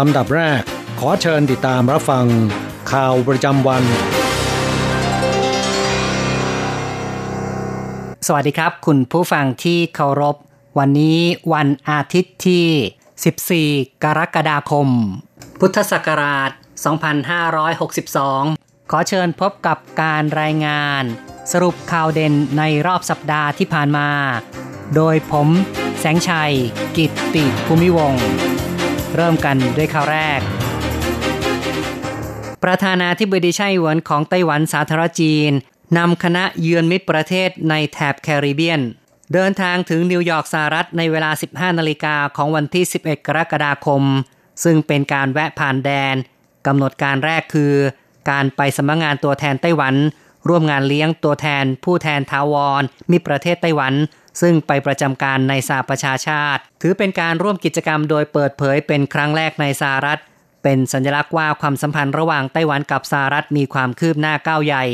ลำดับแรก ขอเชิญติดตามรับฟัง ข่าวประจำวัน สวัสดีครับ คุณผู้ฟังที่เคารพ วันนี้วันอาทิตย์ที่ 14 กรกฎาคม พุทธศักราช 2562 ขอเชิญพบกับการรายงาน สรุปข่าวเด่นในรอบสัปดาห์ที่ผ่านมา โดยผม แสงชัย กิตติภูมิวงศ์ เริ่มกันด้วยข่าวแรก ประธานาธิบดีไช่หวนของไต้หวันสาธารณจีนนำคณะเยือนมิตรประเทศในแถบแคริบเบียน เดินทางถึงนิวยอร์กสหรัฐในเวลา 15 นาฬิกาของวันที่ 11 กรกฎาคม ซึ่งเป็นการแวะผ่านแดนกำหนดการแรกคือ การไปสำนักงงานตัวแทนไต้หวัน ร่วมงานเลี้ยงตัวแทนผู้แทนทาวรมิประเทศไต้หวัน ซึ่งไปประจำการในสหประชาชาติ ถือเป็นการร่วมกิจกรรมโดยเปิดเผยเป็นครั้งแรกในสหรัฐ เป็นสัญลักษณ์ว่าความสัมพันธ์ระหว่างไต้หวันกับสหรัฐมีความคืบหน้าก้าวใหญ่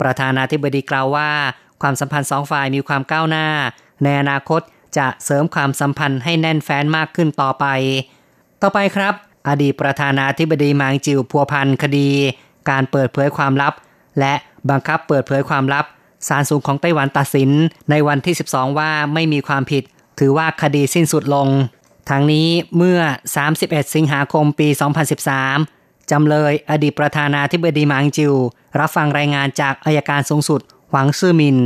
ประธานาธิบดีกล่าวว่า ความสัมพันธ์สองฝ่ายมีความก้าวหน้า ในอนาคตจะเสริมความสัมพันธ์ให้แน่นแฟ้นมากขึ้นต่อไป ต่อไปครับ อดีตประธานาธิบดีมางจิวพัวพันคดี การเปิดเผยความลับ และ บังคับเปิดเผยความลับศาลสูงของไต้หวันตัดสินในวันที่ 12 ว่าไม่มีความผิด ถือว่าคดีสิ้นสุดลง ทางนี้เมื่อ 31 สิงหาคมปี 2013 จำเลยอดีตประธานาธิบดีหมางจิว รับฟังรายงานจากอายการสูงสุด หวังซื่อมิน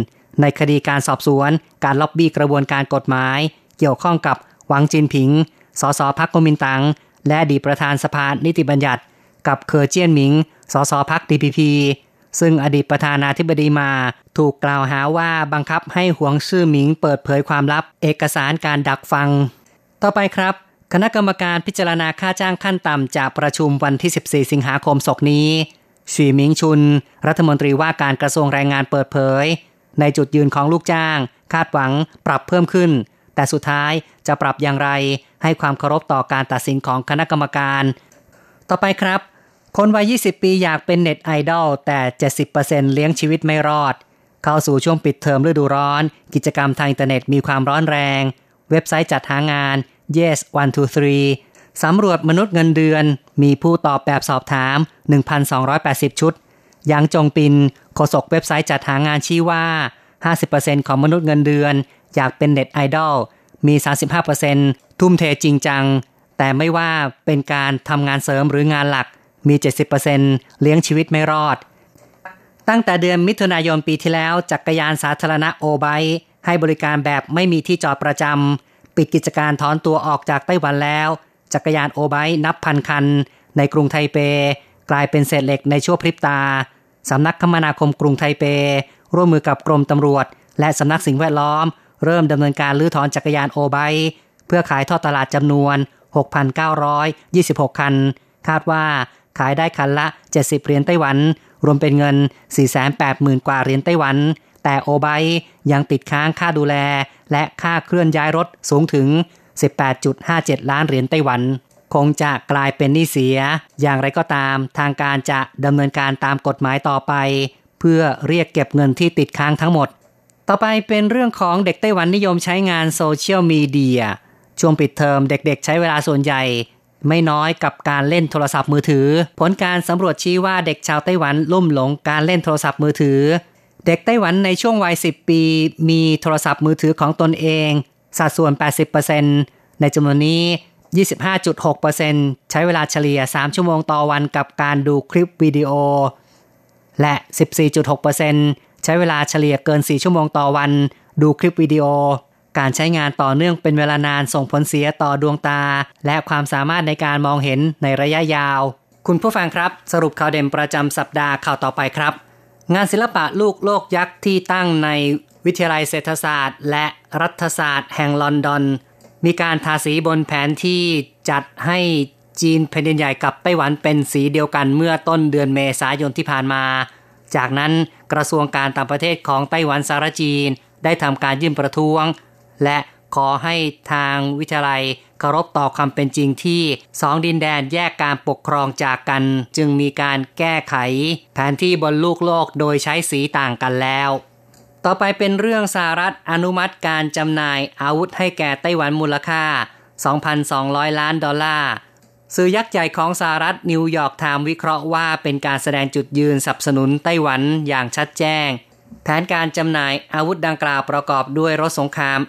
ในคดีการสอบสวน การล็อบบี้กระบวนการกฎหมาย เกี่ยวข้องกับหวังจินผิง สสพักกมินตัง และอดีตประธานสภานิติบัญญัติ กับเคอเจียนหมิง สสพักดีพีพี ซึ่งอดีตประธานาธิบดีมา ถูกกล่าวหาว่าบังคับให้หวงซื่อหมิงเปิดเผยความลับ เอกสารการดักฟัง ต่อไปครับ คณะกรรมการพิจารณาค่าจ้างขั้นต่ำจากประชุมวันที่ 14 สิงหาคมศกนี้ชีมิงชุน รัฐมนตรีว่าการกระทรวงแรงงานเปิดเผย ในจุดยืนของลูกจ้าง คาดหวังปรับเพิ่มขึ้น แต่สุดท้ายจะปรับอย่างไร ให้ความเคารพต่อการตัดสินของคณะกรรมการ ต่อไปครับ คนวัย 20 ปีอยากเป็นเน็ตไอดอลแต่ 70%เลี้ยงชีวิตไม่รอด เข้าสู่ช่วงปิดเทอมฤดูร้อน กิจกรรมทางอินเทอร์เน็ตมีความร้อนแรง เว็บไซต์จัดหางาน yes 123สำรวจมนุษย์เงินเดือน มีผู้ตอบแบบสอบถาม 1,280 ชุดยางจงปินโฆษกเว็บไซต์จัดหางานชี้ว่า 50%ของมนุษย์เงินเดือน อยากเป็นเน็ตไอดอลมี 35%ทุ่มเทจริงจัง แต่ไม่ว่าเป็นการทำงานเสริมหรืองานหลัก มี 70%เลี้ยงชีวิตไม่รอด ตั้งแต่เดือนมิถุนายนปีที่แล้ว จักรยานสาธารณะโอไบให้บริการแบบไม่มีที่จอดประจำ ปิดกิจการถอนตัวออกจากไต้หวันแล้ว จักรยานโอไบนับพันคัน ในกรุงไทเป กลายเป็นเศษเหล็กในชั่วพริบตา สำนักคมนาคมกรุงไทเป ร่วมมือกับกรมตำรวจ และสำนักสิ่งแวดล้อม เริ่มดำเนินการลื้อถอนจักรยานโอไบเพื่อขายทอดตลาดจำนวน 6,926 คัน คาดว่า ขายได้คันละ 70 เหรียญไต้หวัน รวมเป็นเงิน 480,000 กว่าเหรียญไต้หวัน แต่โอไบยังติดค้างค่าดูแล และค่าเคลื่อนย้ายรถสูงถึง 18.57 ล้านเหรียญไต้หวัน คงจะกลายเป็นหนี้เสีย อย่างไรก็ตาม ทางการจะดำเนินการตามกฎหมายต่อไป เพื่อเรียกเก็บเงินที่ติดค้างทั้งหมด ต่อไปเป็นเรื่องของเด็กไต้หวันนิยมใช้งานโซเชียลมีเดียช่วงปิดเทอมเด็กๆ ใช้เวลาส่วนใหญ่ ไม่น้อยกับการเล่นโทรศัพท์มือถือ ผลการสำรวจชี้ว่าเด็กชาวไต้หวันลุ่มหลงการเล่นโทรศัพท์มือถือ เด็กไต้หวันในช่วงวัย 10 ปี มีโทรศัพท์มือถือของตนเอง สัดส่วน 80%ในจำนวนนี้ 25.6%ใช้เวลาเฉลี่ย 3 ชั่วโมงต่อวันกับการดูคลิปวิดีโอ และ 14.6%ใช้เวลาเฉลี่ยเกิน 4 ชั่วโมงต่อวัน ดูคลิปวิดีโอ การใช้งานต่อเนื่องเป็นเวลานานส่งผลเสียต่อดวงตา และความสามารถในการมองเห็นในระยะยาว คุณผู้ฟังครับ สรุปข่าวเด่นประจำสัปดาห์ข่าวต่อไปครับ งานศิลปะลูกโลกยักษ์ที่ตั้งในวิทยาลัยเศรษฐศาสตร์ และรัฐศาสตร์แห่งลอนดอน มีการทาสีบนแผนที่จัดให้จีนแผ่นดินใหญ่กับไต้หวันเป็นสีเดียวกันเมื่อต้นเดือนเมษายนที่ผ่านมา จากนั้นกระทรวงการต่างประเทศของไต้หวันสารจีน ได้ทำการยื่นประท้วง และขอให้ทางวิทยาลัยเคารพต่อความเป็นจริงที่สองดินแดนแยกการปกครองจากกัน จึงมีการแก้ไข แผนที่บนลูกโลกโดยใช้สีต่างกันแล้ว ต่อไปเป็นเรื่องสหรัฐอนุมัติการจำหน่ายอาวุธให้แก่ไต้หวันมูลค่า 2,200 ล้านดอลลาร์สื่อยักษ์ใหญ่ของสหรัฐนิวยอร์กไทม์วิเคราะห์ว่าเป็นการแสดงจุดยืนสนับสนุนไต้หวันอย่างชัดแจ้ง แผนการจำหน่ายอาวุธดังกล่าวประกอบด้วยรถสงคราม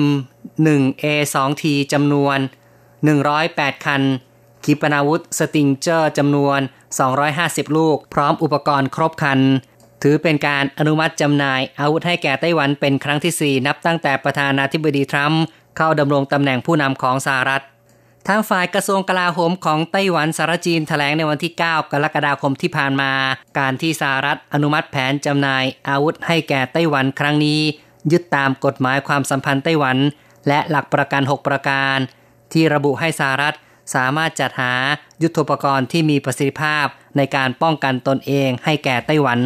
M1A2T จำนวน 108 คันขีปนาวุธสติงเจอร์จำนวน 250 ลูก พร้อมอุปกรณ์ครบคัน ถือเป็นการอนุมัติจำหน่ายอาวุธให้แก่ไต้หวันเป็นครั้งที่ 4 นับตั้งแต่ประธานาธิบดีทรัมป์เข้าดำรงตำแหน่งผู้นำของสหรัฐ ทางฝ่ายกระทรวงกลาโหมของไต้หวันสารจีนแถลงในวันที่ 9 กรกฎาคมที่ผ่านมา การที่สหรัฐอนุมัติแผนจำหน่ายอาวุธให้แก่ไต้หวันครั้งนี้ ยึดตามกฎหมายความสัมพันธ์ไต้หวัน และหลักประกัน 6 ประการ ที่ระบุให้สหรัฐสามารถจัดหายุทโธปกรณ์ที่มีประสิทธิภาพในการป้องกันตนเองให้แก่ไต้หวัน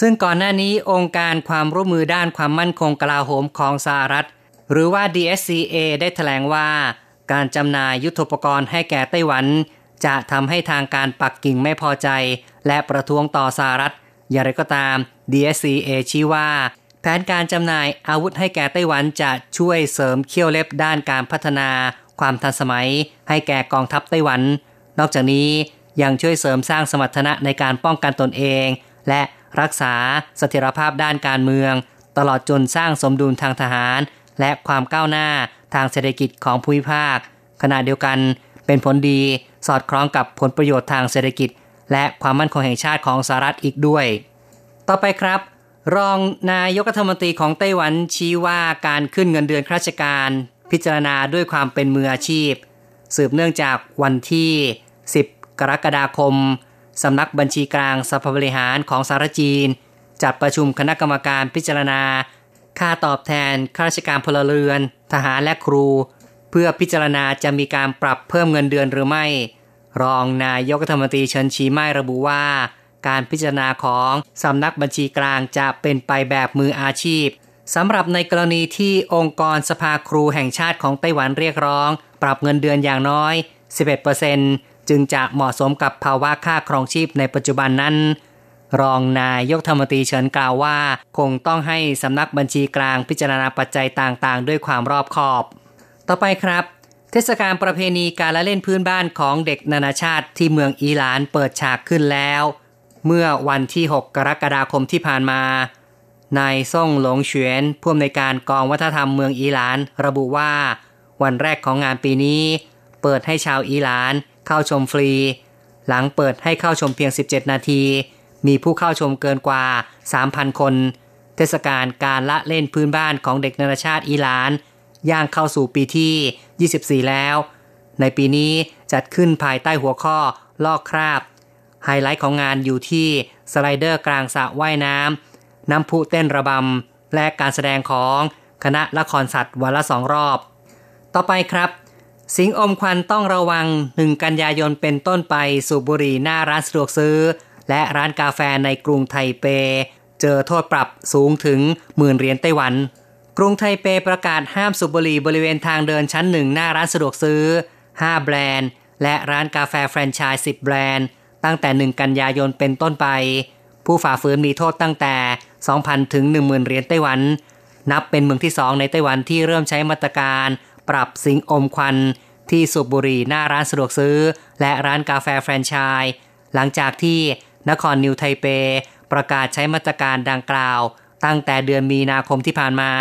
ซึ่งก่อนหน้านี้องค์การความร่วมมือด้านความมั่นคงกลาโหมของสหรัฐ หรือว่า DSCA ได้แถลงว่า การจำหน่ายยุทโธปกรณ์ให้แก่ไต้หวัน จะทำให้ทางการปักกิ่งไม่พอใจ และประท้วงต่อสหรัฐ อย่างไรก็ตาม DSCA ชี้ว่า แผนการจำหน่ายอาวุธให้แก่ไต้หวันจะช่วยเสริมเขี้ยวเล็บด้านการพัฒนา ความทันสมัย ให้แก่กองทัพไต้หวัน นอกจากนี้ยังช่วยเสริมสร้างสมรรถนะในการป้องกันตนเอง และรักษาเสถียรภาพด้านการเมือง ตลอดจนสร้างสมดุลทางทหาร และความก้าวหน้าทางเศรษฐกิจของภูมิภาค ขณะเดียวกันเป็นผลดีสอดคล้องกับผลประโยชน์ทางเศรษฐกิจ และความมั่นคงแห่งชาติของสหรัฐอีกด้วย ต่อไปครับ รองนายกรัฐมนตรีของไต้หวันชี้ว่าการขึ้นเงินเดือนข้าราชการ พิจารณาด้วยความเป็นมืออาชีพ สืบเนื่องจากวันที่ 10 กรกฎาคมสำนักบัญชีกลางสภาบริหารของสหรัฐจีน จัดประชุมคณะกรรมการพิจารณา ค่าตอบแทนข้าราชการพลเรือน ทหารและครู เพื่อพิจารณาจะมีการปรับเพิ่มเงินเดือนหรือไม่ รองนายกรัฐมนตรีเชิญชีไม่ระบุว่า การพิจารณาของสำนักบัญชีกลางจะเป็นไปแบบมืออาชีพสำหรับในกรณีที่องค์กรสภาครูแห่งชาติของไต้หวันเรียกร้อง ปรับเงินเดือนอย่างน้อย 11%จึงจะเหมาะสมกับภาวะค่าครองชีพในปัจจุบันนั้น รองนายกธรรมตีเฉินกล่าวว่า คงต้องให้สำนักบัญชีกลางพิจารณาปัจจัยต่างๆ ด้วยความรอบคอบ ต่อไปครับ เทศกาลประเพณีการละเล่นพื้นบ้านของเด็กนานาชาติที่เมืองอิหร่านเปิดฉากขึ้นแล้ว เมื่อวันที่ 6 กรกฎาคมที่ผ่านมานายซ่งหลงเฉียนผู้อำนวยการกองวัฒนธรรมเมืองอิหร่าน ระบุว่า วันแรกของงานปีนี้ เปิดให้ชาวอิหร่านเข้าชมฟรี หลังเปิดให้เข้าชมเพียง 17 นาที มีผู้เข้าชมเกินกว่า 3,000 คน เทศกาลการละเล่นพื้นบ้านของเด็กนานาชาติอิหร่าน ย่างเข้าสู่ปีที่ 24 แล้ว ในปีนี้จัดขึ้นภายใต้หัวข้อลอกคราบ ไฮไลท์ของงานอยู่ที่สไลเดอร์กลางสระว่ายน้ำ น้ำพุเต้นระบำ และการแสดงของคณะละครสัตว์วันละสองรอบ ต่อไปครับ สิงอมควันต้องระวัง 1 กันยายนเป็นต้นไปสูบบุหรี่หน้าร้านสะดวกซื้อ และร้านกาแฟในกรุงไทเป เจอโทษปรับสูงถึงหมื่นเหรียญไต้หวัน กรุงไทเปประกาศห้ามสูบบุหรี่บริเวณทางเดินชั้นหนึ่งหน้าร้านสะดวกซื้อ 5 แบรนด์ และร้านกาแฟแฟรนไชส์10 แบรนด์ ตั้งแต่ 1 กันยายนเป็นต้นไป ผู้ฝ่าฝืนมีโทษตั้งแต่ 2,000 ถึง 10,000 เหรียญไต้หวัน นับเป็นเมืองที่ 2 ในไต้หวันที่เริ่มใช้มาตรการ ปรับสิงอมควัน ที่สูบบุหรี่หน้าร้านสะดวกซื้อ และร้านกาแฟแฟรนไชส์หลังจากที่นครนิวไทเป ประกาศใช้มาตรการดังกล่าว ตั้งแต่เดือนมีนาคมที่ผ่านมา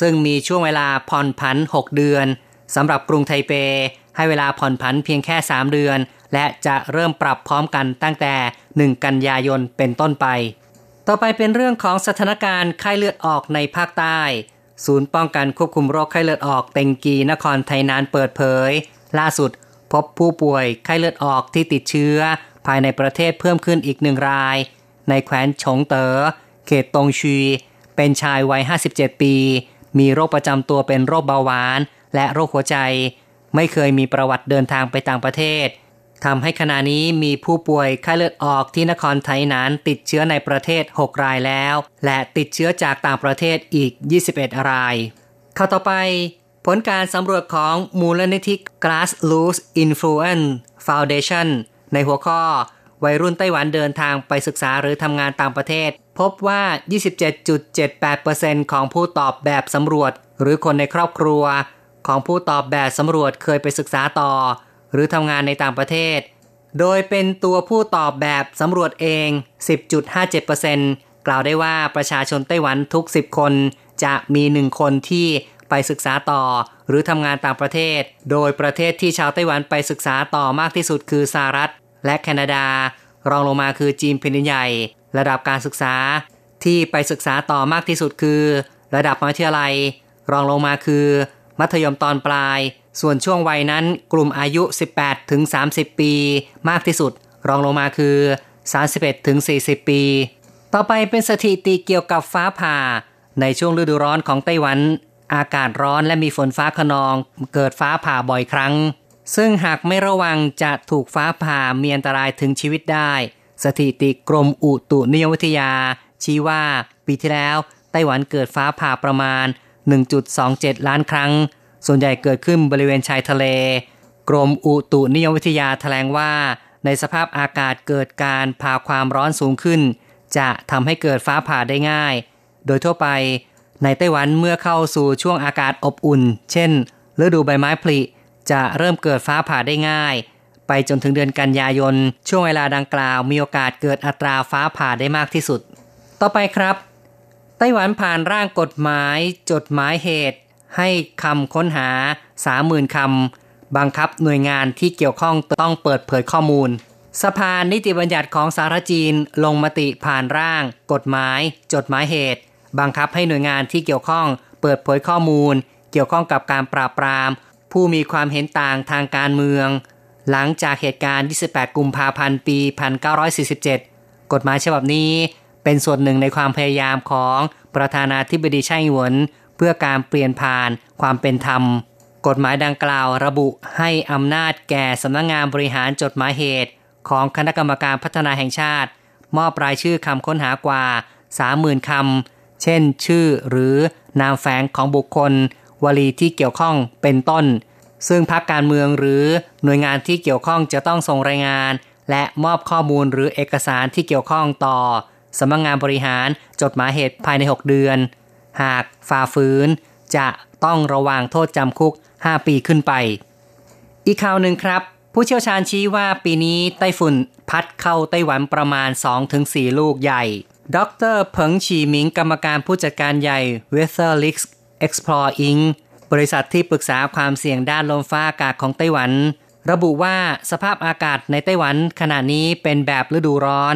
ซึ่งมีช่วงเวลาผ่อนผัน 6 เดือนสำหรับกรุงไทเป ให้เวลาผ่อนผันเพียงแค่ 3 เดือน และจะเริ่มปรับพร้อมกันตั้งแต่ 1 กันยายนเป็นต้นไป ต่อไปเป็นเรื่องของสถานการณ์ไข้เลือดออกในภาคใต้ ศูนย์ป้องกันควบคุมโรคไข้เลือดออกเต็งกีนครไทยนานเปิดเผย ล่าสุดพบผู้ป่วยไข้เลือดออกที่ติดเชื้อ ภายในประเทศเพิ่มขึ้นอีกหนึ่งราย ในแคว้นฉงเตอ๋อเขตตงชี เป็นชายวัย 57 ปี มีโรคประจำตัวเป็นโรคเบาหวาน และโรคหัวใจ ไม่เคยมีประวัติเดินทางไปต่างประเทศ ทำให้ขณะนี้มีผู้ป่วยไข้เลือดออกที่นครไทยนานติดเชื้อในประเทศ 6 รายแล้ว และติดเชื้อจากต่างประเทศอีก 21 ราย เข้าต่อไป ผลการสำรวจของมูลนิธิ Grassroots Influence Foundation ในหัวข้อ วัยรุ่นไต้หวันเดินทางไปศึกษาหรือทำงานต่างประเทศ พบว่า 27.78%ของผู้ตอบแบบสำรวจ หรือคนในครอบครัว ของผู้ตอบแบบสำรวจเคยไปศึกษาต่อ หรือทำงานในต่างประเทศ โดยเป็นตัวผู้ตอบแบบสำรวจเอง 10.57%กล่าวได้ว่าประชาชนไต้หวันทุก 10 คนจะมีหนึ่งคนที่ไปศึกษาต่อ หรือทำงานต่างประเทศ โดยประเทศที่ชาวไต้หวันไปศึกษาต่อมากที่สุดคือสหรัฐ และแคนาดา รองลงมาคือจีนแผ่นใหญ่ ระดับการศึกษา ที่ไปศึกษาต่อมากที่สุดคือ ระดับมหาวิทยาลัย รองลงมาคือ มัธยมตอนปลาย ส่วนช่วงวัยนั้นกลุ่มอายุ 18ถึง30 ปี มากที่สุด รองลงมาคือ 31ถึง40 ปี ต่อไปเป็นสถิติเกี่ยวกับฟ้าผ่า ในช่วงฤดูร้อนของไต้หวัน อากาศร้อนและมีฝนฟ้าขนอง เกิดฟ้าผ่าบ่อยครั้ง ซึ่งหากไม่ระวังจะถูกฟ้าผ่ามีอันตรายถึงชีวิตได้ สถิติกรมอุตุนิยมวิทยา ชี้ว่าปีที่แล้ว ไต้หวันเกิดฟ้าผ่าประมาณ 1.27 ล้านครั้ง ส่วนใหญ่เกิดขึ้นบริเวณชายทะเล กรมอุตุนิยมวิทยาแถลงว่า ในสภาพอากาศเกิดการพาความร้อนสูงขึ้น จะทำให้เกิดฟ้าผ่าได้ง่าย โดยทั่วไป ในไต้หวันเมื่อเข้าสู่ช่วงอากาศอบอุ่น เช่นฤดูใบไม้ผลิจะเริ่มเกิดฟ้าผ่าได้ง่าย ไปจนถึงเดือนกันยายน ช่วงเวลาดังกล่าวมีโอกาสเกิดอัตราฟ้าผ่าได้มากที่สุด ต่อไปครับ ไต้หวันผ่านร่างกฎหมาย จดหมายเหตุ ให้คำค้นหา 30,000คำบังคับหน่วยงานที่เกี่ยวข้องต้องเปิดเผยข้อมูล สภานิติบัญญัติของสารจีนลงมติผ่านร่าง กฎหมาย จดหมายเหตุ บังคับให้หน่วยงานที่เกี่ยวข้อง เปิดเผยข้อมูล เกี่ยวข้องกับการปราบปราม ผู้มีความเห็นต่างทางการเมือง หลังจากเหตุการณ์ 28 กุมภาพันธ์ ปี 1947 กฎหมายฉบับนี้เป็นส่วนหนึ่งในความพยายามของประธานาธิบดีไช่หวน พื่อการเปลี่ยนผ่านความเป็นธรรม กฎหมายดังกล่าวระบุให้อำนาจแก่สำนักงงานบริหารจดหมายเหตุ ของคณะกรรมการพัฒนาแห่งชาติ มอบรายชื่อคำค้นหากว่า 30,000คำเช่น ชื่อหรือนามแฝงของบุคคล วลีที่เกี่ยวข้องเป็นต้น ซึ่งพรรคการเมืองหรือหน่วยงานที่เกี่ยวข้องจะต้องส่งรายงาน และมอบข้อมูลหรือเอกสารที่เกี่ยวข้องต่อสำนักงงานบริหารจดหมายเหตุภายใน 6 เดือน หากฝ่าฝืน จะต้องระวังโทษจำคุก 5 ปีขึ้นไป อีกข่าวหนึ่งครับ ผู้เชี่ยวชาญชี้ว่าปีนี้ไต้ฝุ่นพัดเข้าไต้หวันประมาณ 2-4 ลูกใหญ่ ดรเผิงฉีหมิงกรรมการผู้จัดการใหญ่ Weather l e a k s Explore Inc. บริษัทที่ปรึกษาความเสี่ยงด้านลมฟ้าอากาศของไต้หวัน ระบุว่าสภาพอากาศในไต้หวันขณะนี้เป็นแบบฤดูร้อน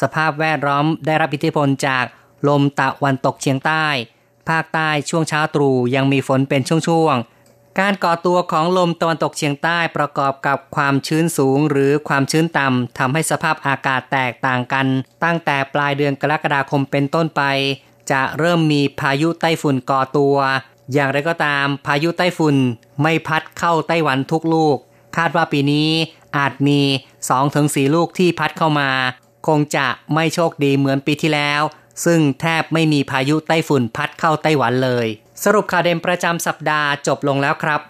สภาพแวดล้อมได้รับอิทธิพลจากลมตะวันตกเฉียงใต้ ภาคใต้ช่วงเช้าตรู่ยังมีฝนเป็นช่วงๆ การก่อตัวของลมตะวันตกเฉียงใต้ประกอบกับความชื้นสูงหรือความชื้นต่ำทำให้สภาพอากาศแตกต่างกัน ตั้งแต่ปลายเดือนกรกฎาคมเป็นต้นไป จะเริ่มมีพายุไต้ฝุ่นก่อตัว อย่างไรก็ตามพายุไต้ฝุ่นไม่พัดเข้าไต้หวันทุกลูก คาดว่าปีนี้อาจมี 2-4 ลูกที่พัดเข้ามา คงจะไม่โชคดีเหมือนปีที่แล้ว ซึ่งแทบไม่มีพายุไต้ฝุ่นพัดเข้าไต้หวันเลย สรุปข่าวเด่นประจำสัปดาห์จบลงแล้วครับ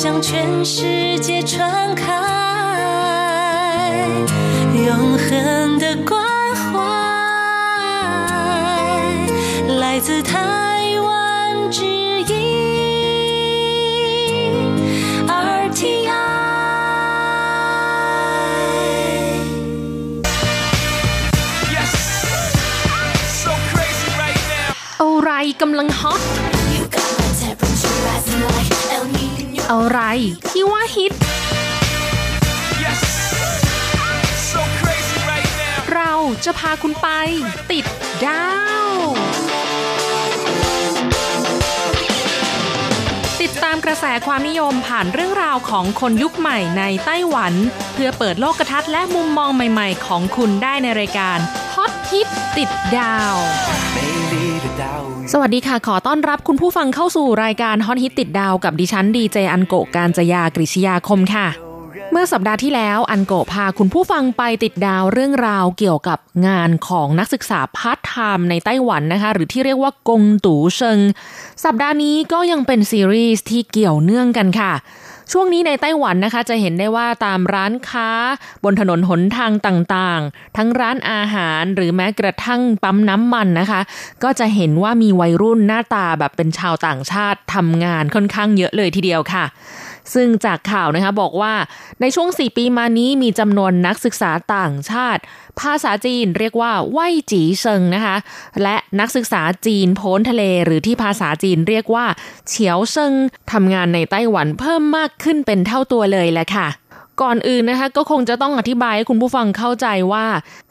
向全世界传开，永恒的关怀，来自他。 กำลังฮอตอะไรที่ว่าฮิต เราจะพาคุณไป ติดดาว ติดตามกระแสความนิยมผ่านเรื่องราวของคนยุคใหม่ในไต้หวัน เพื่อเปิดโลกทัศน์และมุมมองใหม่ๆ ของคุณได้ในรายการฮอตฮิตติดดาว สวัสดีค่ะ ขอต้อนรับคุณผู้ฟังเข้าสู่รายการฮอตฮิตติดดาวกับดิฉันดีเจอันโกการจยากริชยาคมค่ะ เมื่อสัปดาห์ที่แล้วอันโกพาคุณผู้ฟังไปติดดาวเรื่องราวเกี่ยวกับงานของนักศึกษาพาร์ทไทม์ในไต้หวันนะคะ หรือที่เรียกว่า工讀生 สัปดาห์นี้ก็ยังเป็นซีรีส์ที่เกี่ยวเนื่องกันค่ะ ช่วงนี้ในไต้หวันนะคะจะเห็นได้ว่าตามร้านค้า บนถนนหนทางต่างๆ ทั้งร้านอาหารหรือแม้กระทั่งปั๊มน้ำมันนะคะ ก็จะเห็นว่ามีวัยรุ่นหน้าตาแบบเป็นชาวต่างชาติทำงานค่อนข้างเยอะเลยทีเดียวค่ะ ซึ่งจากข่าวนะคะบอกว่าในช่วง 4 ปีมานี้มีจำนวนนักศึกษาต่างชาติ ภาษาจีนเรียกว่าไหวจีเซิงนะคะและนักศึกษาจีนพ้นทะเล หรือที่ภาษาจีนเรียกว่าเฉียวเซิงทำงานในไต้หวันเพิ่มมากขึ้นเป็นเท่าตัวเลยแหละค่ะ ก่อนอื่นนะคะก็คงจะต้องอธิบายให้คุณผู้ฟังเข้าใจว่า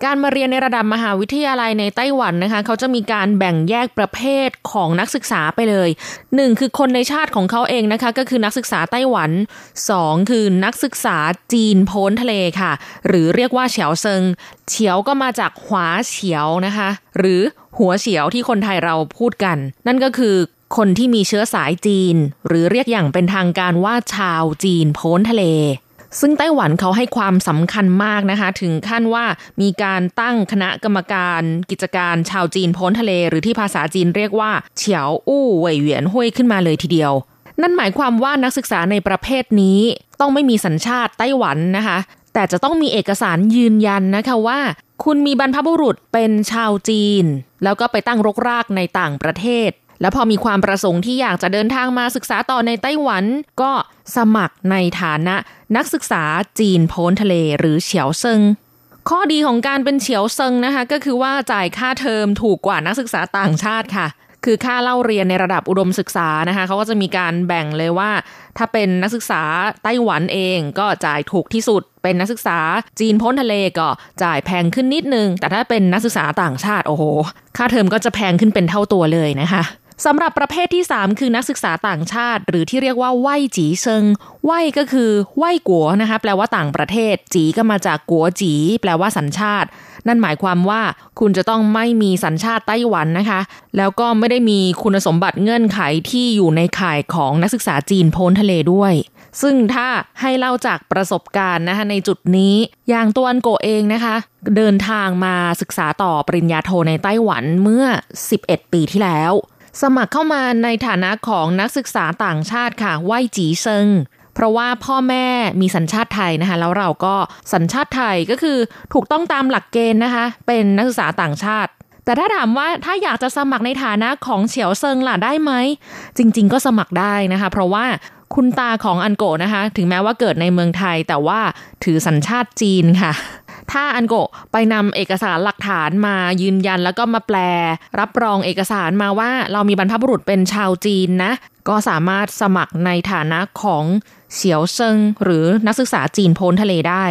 การมาเรียนในระดับมหาวิทยาลัยในไต้หวันนะคะ เขาจะมีการแบ่งแยกประเภทของนักศึกษาไปเลยหนึ่งคือคนในชาติของเขาเองนะคะ ก็คือนักศึกษาไต้หวันสองคือนักศึกษาจีนโพ้นทะเลค่ะ หรือเรียกว่าเฉียวเซิงเฉียวก็มาจากหวาเฉียวนะคะ หรือหัวเฉียวที่คนไทยเราพูดกัน นั่นก็คือคนที่มีเชื้อสายจีน หรือเรียกอย่างเป็นทางการว่าชาวจีนโพ้นทะเล ซึ่งไต้หวันเขาให้ความสำคัญมากนะคะ ถึงขั้นว่ามีการตั้งคณะกรรมการกิจการชาวจีนพ้นทะเล หรือที่ภาษาจีนเรียกว่าเฉียวอู้เหวยเหวียนห้วยขึ้นมาเลยทีเดียว นั่นหมายความว่านักศึกษาในประเภทนี้ ต้องไม่มีสัญชาติไต้หวันนะคะ แต่จะต้องมีเอกสารยืนยันนะคะว่า คุณมีบรรพบุรุษเป็นชาวจีน แล้วก็ไปตั้งรกรากในต่างประเทศ แล้วพอมีความประสงค์ที่อยากจะเดินทางมาศึกษาต่อในไต้หวัน ก็สมัครในฐานะนักศึกษาจีนโพ้นทะเลหรือเฉียวเซิงข้อดีของการเป็นเฉียวเซิงนะคะ ก็คือว่าจ่ายค่าเทอมถูกกว่านักศึกษาต่างชาติค่ะ คือค่าเล่าเรียนในระดับอุดมศึกษานะคะเขาก็จะมีการแบ่งเลยว่า ถ้าเป็นนักศึกษาไต้หวันเองก็จ่ายถูกที่สุด เป็นนักศึกษาจีนพ้นทะเลก็จ่ายแพงขึ้นนิดนึง แต่ถ้าเป็นนักศึกษาต่างชาติโอ้โห ค่าเทอมก็จะแพงขึ้นเป็นเท่าตัวเลยนะคะ สำหรับประเภทที่ 3 คือนักศึกษาต่างชาติ หรือที่เรียกว่าไหวจีเซิงไหวก็คือไหวกัวนะคะแปลว่าต่างประเทศ จีก็มาจากกัวจี แปลว่าสัญชาติ นั่นหมายความว่าคุณจะต้องไม่มีสัญชาติไต้หวันนะคะ แล้วก็ไม่ได้มีคุณสมบัติเงื่อนไขที่อยู่ในข่ายของนักศึกษาจีนโพ้นทะเลด้วย ซึ่งถ้าให้เล่าจากประสบการณ์นะคะในจุดนี้อย่างตัวอันโกเองนะคะ เดินทางมาศึกษาต่อปริญญาโทในไต้หวันเมื่อ 11 ปีที่แล้ว สมัครเข้ามาในฐานะของนักศึกษาต่างชาติค่ะไหวจีเซิงเพราะว่าพ่อแม่มีสัญชาติไทยนะคะ แล้วเราก็สัญชาติไทยก็คือถูกต้องตามหลักเกณฑ์นะคะ เป็นนักศึกษาต่างชาติ แต่ถ้าถามว่าถ้าอยากจะสมัครในฐานะของเฉียวเซิงล่ะได้ไหม จริง ๆ ก็สมัครได้นะคะ เพราะว่าคุณตาของอันโกนะคะ ถึงแม้ว่าเกิดในเมืองไทย แต่ว่าถือสัญชาติจีนค่ะ ถ้าอันโกะไปนำเอกสารหลักฐานมายืนยัน แล้วก็มาแปล รับรองเอกสารมาว่าเรามีบรรพบุรุษเป็นชาวจีนนะก็สามารถสมัครในฐานะของเฉียวเซิงหรือนักศึกษาจีนโพ้นทะเลได้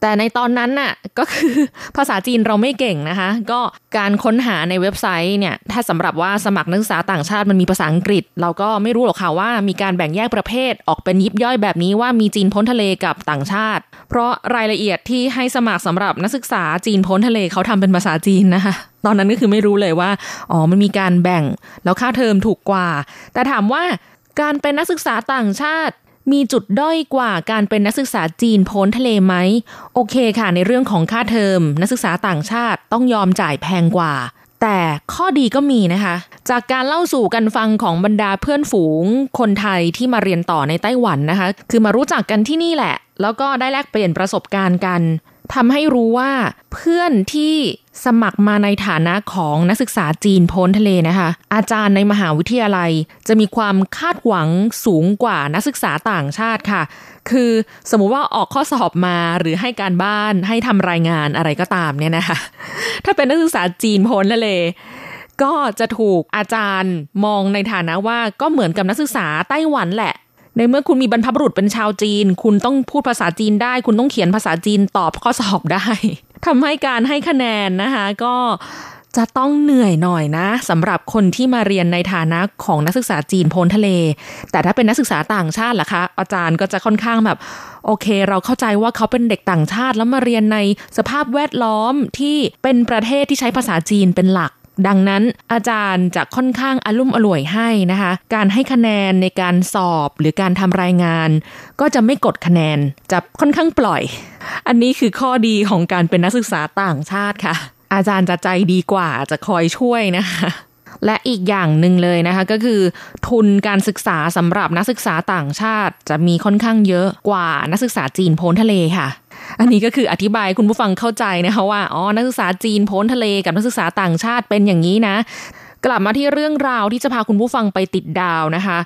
แต่ในตอนนั้นน่ะก็คือภาษาจีนเราไม่เก่งนะคะ ก็การค้นหาในเว็บไซต์เนี่ยถ้าสำหรับว่าสมัครนักศึกษาต่างชาติมันมีภาษาอังกฤษ เราก็ไม่รู้หรอกค่ะว่ามีการแบ่งแยกประเภทออกเป็นยิบย่อยแบบนี้ว่ามีจีนพ้นทะเลกับต่างชาติ เพราะรายละเอียดที่ให้สมัครสำหรับนักศึกษาจีนพ้นทะเลเขาทำเป็นภาษาจีนนะคะตอนนั้นก็คือไม่รู้เลยว่า อ๋อ มันมีการแบ่ง แล้วค่าเทอมถูกกว่า แต่ถามว่าการเป็นนักศึกษาต่างชาติ มีจุดด้อยกว่าการเป็นนักศึกษาจีนพ้นทะเลไหม โอเคค่ะ ในเรื่องของค่าเทอม นักศึกษาต่างชาติต้องยอมจ่ายแพงกว่า แต่ข้อดีก็มีนะคะ จากการเล่าสู่กันฟังของบรรดาเพื่อนฝูง คนไทยที่มาเรียนต่อในไต้หวันนะคะ คือมารู้จักกันที่นี่แหละ แล้วก็ได้แลกเปลี่ยนประสบการณ์กัน ทำให้รู้ว่าเพื่อนที่สมัครมาในฐานะของนักศึกษาจีนพ้นทะเลนะคะ อาจารย์ในมหาวิทยาลัย จะมีความคาดหวังสูงกว่านักศึกษาต่างชาติค่ะ คือสมมุติว่าออกข้อสอบมาหรือให้การบ้านให้ทำรายงานอะไรก็ตามเนี่ยนะคะ ถ้าเป็นนักศึกษาจีนพ้นทะเลก็จะถูกอาจารย์มองในฐานะว่าก็เหมือนกับนักศึกษาไต้หวันแหละ ในเมื่อคุณมีบรรพบุรุษเป็นชาวจีน คุณต้องพูดภาษาจีนได้ คุณต้องเขียนภาษาจีนตอบข้อสอบได้ทำให้การให้คะแนนนะคะก็จะต้องเหนื่อยหน่อยนะสำหรับคนที่มาเรียนในฐานะของนักศึกษาจีนโพ้นทะเล แต่ถ้าเป็นนักศึกษาต่างชาติล่ะคะ อาจารย์ก็จะค่อนข้างแบบ โอเค เราเข้าใจว่าเขาเป็นเด็กต่างชาติแล้วมาเรียนในสภาพแวดล้อมที่เป็นประเทศที่ใช้ภาษาจีนเป็นหลัก ดังนั้นอาจารย์จะค่อนข้างอารมุ่มอร่วยให้นะคะ การให้คะแนนในการสอบหรือการทำรายงาน ก็จะไม่กดคะแนนจะค่อนข้างปล่อย อันนี้คือข้อดีของการเป็นนักศึกษาต่างชาติค่ะ อาจารย์จะใจดีกว่าจะคอยช่วยนะคะและอีกอย่างหนึ่งเลยนะคะก็คือ ทุนการศึกษาสำหรับนักศึกษาต่างชาติจะมีค่อนข้างเยอะกว่านักศึกษาจีนโพ้นทะเลค่ะ อันนี้ก็คืออธิบายคุณผู้ฟังเข้าใจนะคะว่าอ๋อนักศึกษาจีนพ้นทะเลกับนักศึกษาต่างชาติเป็นอย่างนี้นะกลับมาที่เรื่องราวที่จะพาคุณผู้ฟังไปติดดาวนะคะ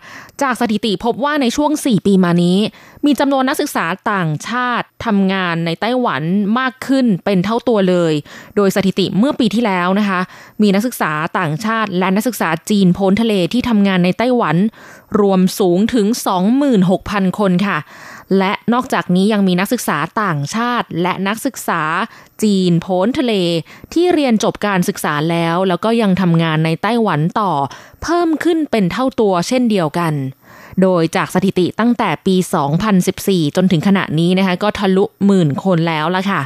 จากสถิติพบว่าในช่วง 4 ปีมานี้ มีจำนวนนักศึกษาต่างชาติทำงานในไต้หวันมากขึ้นเป็นเท่าตัวเลย โดยสถิติเมื่อปีที่แล้วนะคะ มีนักศึกษาต่างชาติและนักศึกษาจีนพ้นทะเลที่ทำงานในไต้หวัน รวมสูงถึง 26,000 คนค่ะและนอกจากนี้ยังมีนักศึกษาต่างชาติ และนักศึกษาจีนโพ้นทะเล ที่เรียนจบการศึกษาแล้ว แล้วก็ยังทำงานในไต้หวันต่อ เพิ่มขึ้นเป็นเท่าตัวเช่นเดียวกัน โดยจากสถิติตั้งแต่ปี 2014 จนถึงขณะนี้นะคะก็ทะลุหมื่นคนแล้วละค่ะ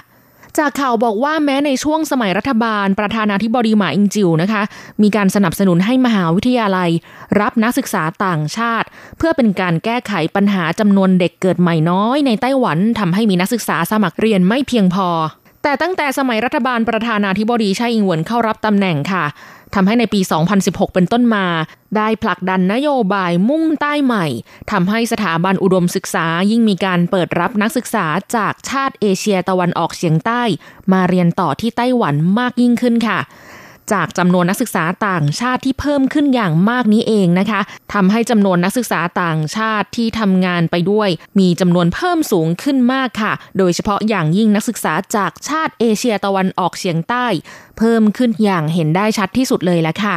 จากข่าวบอกว่าแม้ในช่วงสมัยรัฐบาล ประธานาธิบดีหมาอิงจิวนะคะ มีการสนับสนุนให้มหาวิทยาลัย รับนักศึกษาต่างชาติ เพื่อเป็นการแก้ไขปัญหาจำนวนเด็กเกิดใหม่น้อยในไต้หวันทำให้มีนักศึกษาสมัครเรียนไม่เพียงพอแต่ตั้งแต่สมัยรัฐบาลประธานาธิบดีไช่อิงเหวินเข้ารับตำแหน่งค่ะ ทำให้ในปี 2016 เป็นต้นมา ได้ผลักดันนโยบายมุ่งใต้ใหม่ทำให้สถาบันอุดมศึกษายิ่งมีการเปิดรับนักศึกษาจากชาติเอเชียตะวันออกเฉียงใต้ มาเรียนต่อที่ไต้หวันมากยิ่งขึ้นค่ะ จากจำนวนนักศึกษาต่างชาติที่เพิ่มขึ้นอย่างมากนี้เองนะคะทำให้จำนวนนักศึกษาต่างชาติที่ทำงานไปด้วย มีจำนวนเพิ่มสูงขึ้นมากค่ะ โดยเฉพาะอย่างยิ่งนักศึกษาจากชาติเอเชียตะวันออกเฉียงใต้ เพิ่มขึ้นอย่างเห็นได้ชัดที่สุดเลยละค่ะ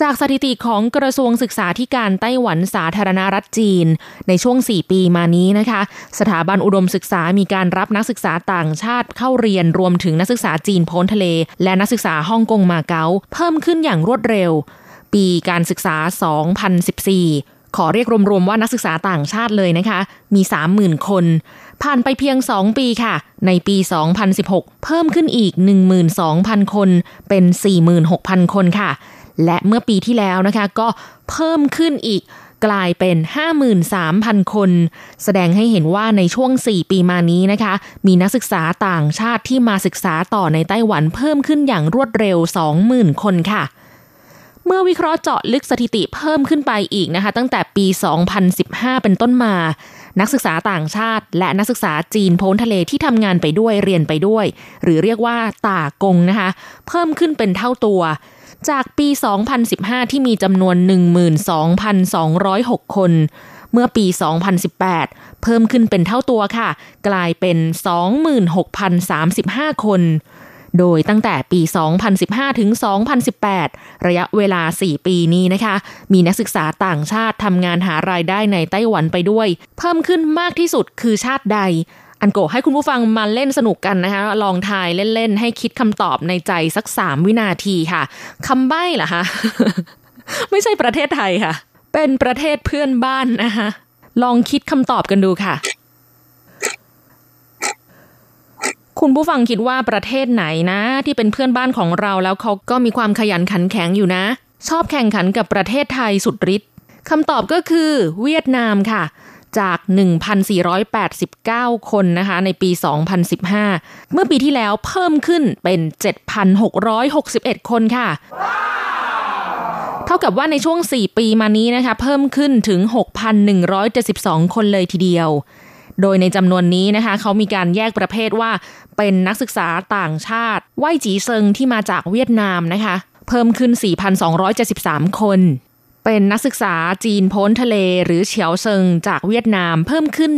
จากสถิติของกระทรวงศึกษาธิการไต้หวันสาธารณรัฐจีน ในช่วง 4 ปีมานี้นะคะ สถาบันอุดมศึกษามีการรับนักศึกษาต่างชาติเข้าเรียนรวมถึงนักศึกษาจีนพ้นทะเล และนักศึกษาฮ่องกงมาเก๊าเพิ่มขึ้นอย่างรวดเร็ว ปีการศึกษา 2014 ขอเรียกรวมๆว่านักศึกษาต่างชาติเลยนะคะ มี 30,000 คน ผ่านไปเพียง 2 ปีค่ะ ในปี 2016 เพิ่มขึ้นอีก 12,000 คน เป็น 46,000 คนค่ะ และเมื่อปีที่แล้วนะคะก็เพิ่มขึ้นอีกกลายเป็น 53,000 คน แสดงให้เห็นว่าในช่วง 4 ปีมานี้นะคะ มีนักศึกษาต่างชาติที่มาศึกษาต่อในไต้หวันเพิ่มขึ้นอย่างรวดเร็ว 20,000 คนค่ะ เมื่อวิเคราะห์เจาะลึกสถิติเพิ่มขึ้นไปอีกนะคะ ตั้งแต่ปี 2015 เป็นต้นมา นักศึกษาต่างชาติ และนักศึกษาจีนโพ้นทะเลที่ทำงานไปด้วยเรียนไปด้วย หรือเรียกว่าตากงนะคะ เพิ่มขึ้นเป็นเท่าตัว จากปี 2015 ที่มีจำนวน 12,206 คน เมื่อปี 2018 เพิ่มขึ้นเป็นเท่าตัวค่ะ กลายเป็น 26,035 คน โดยตั้งแต่ปี 2015 ถึง 2018 ระยะเวลา 4 ปีนี้นะคะ มีนักศึกษาต่างชาติทำงานหารายได้ในไต้หวันไปด้วย เพิ่มขึ้นมากที่สุดคือชาติใด อันโกให้คุณผู้ฟังมาเล่นสนุกกันนะคะ ลองทายเล่นๆ ให้คิดคำตอบในใจสักสามวินาทีค่ะคำใบ้เหรอคะ ไม่ใช่ประเทศไทยค่ะ เป็นประเทศเพื่อนบ้านนะคะลองคิดคำตอบกันดูค่ะ คุณผู้ฟังคิดว่าประเทศไหนนะ ที่เป็นเพื่อนบ้านของเราแล้วเขาก็มีความขยันขันแข็งอยู่นะ ชอบแข่งขันกับประเทศไทยสุดฤทธิ์คำตอบก็คือ เวียดนามค่ะ จาก 1,489 คนนะคะในปี 2015 เมื่อปีที่แล้วเพิ่มขึ้นเป็น 7,661 คนค่ะ เท่ากับว่าในช่วง 4 ปีมานี้นะคะ เพิ่มขึ้นถึง 6,172 คนเลยทีเดียว โดยในจำนวนนี้นะคะ เขามีการแยกประเภทว่าเป็นนักศึกษาต่างชาติไหวจีเซิงที่มาจากเวียดนามนะคะ เพิ่มขึ้น 4,273 คน เป็นนักศึกษาจีนพ้นทะเลหรือเฉียวเซิงจากเวียดนามเพิ่มขึ้น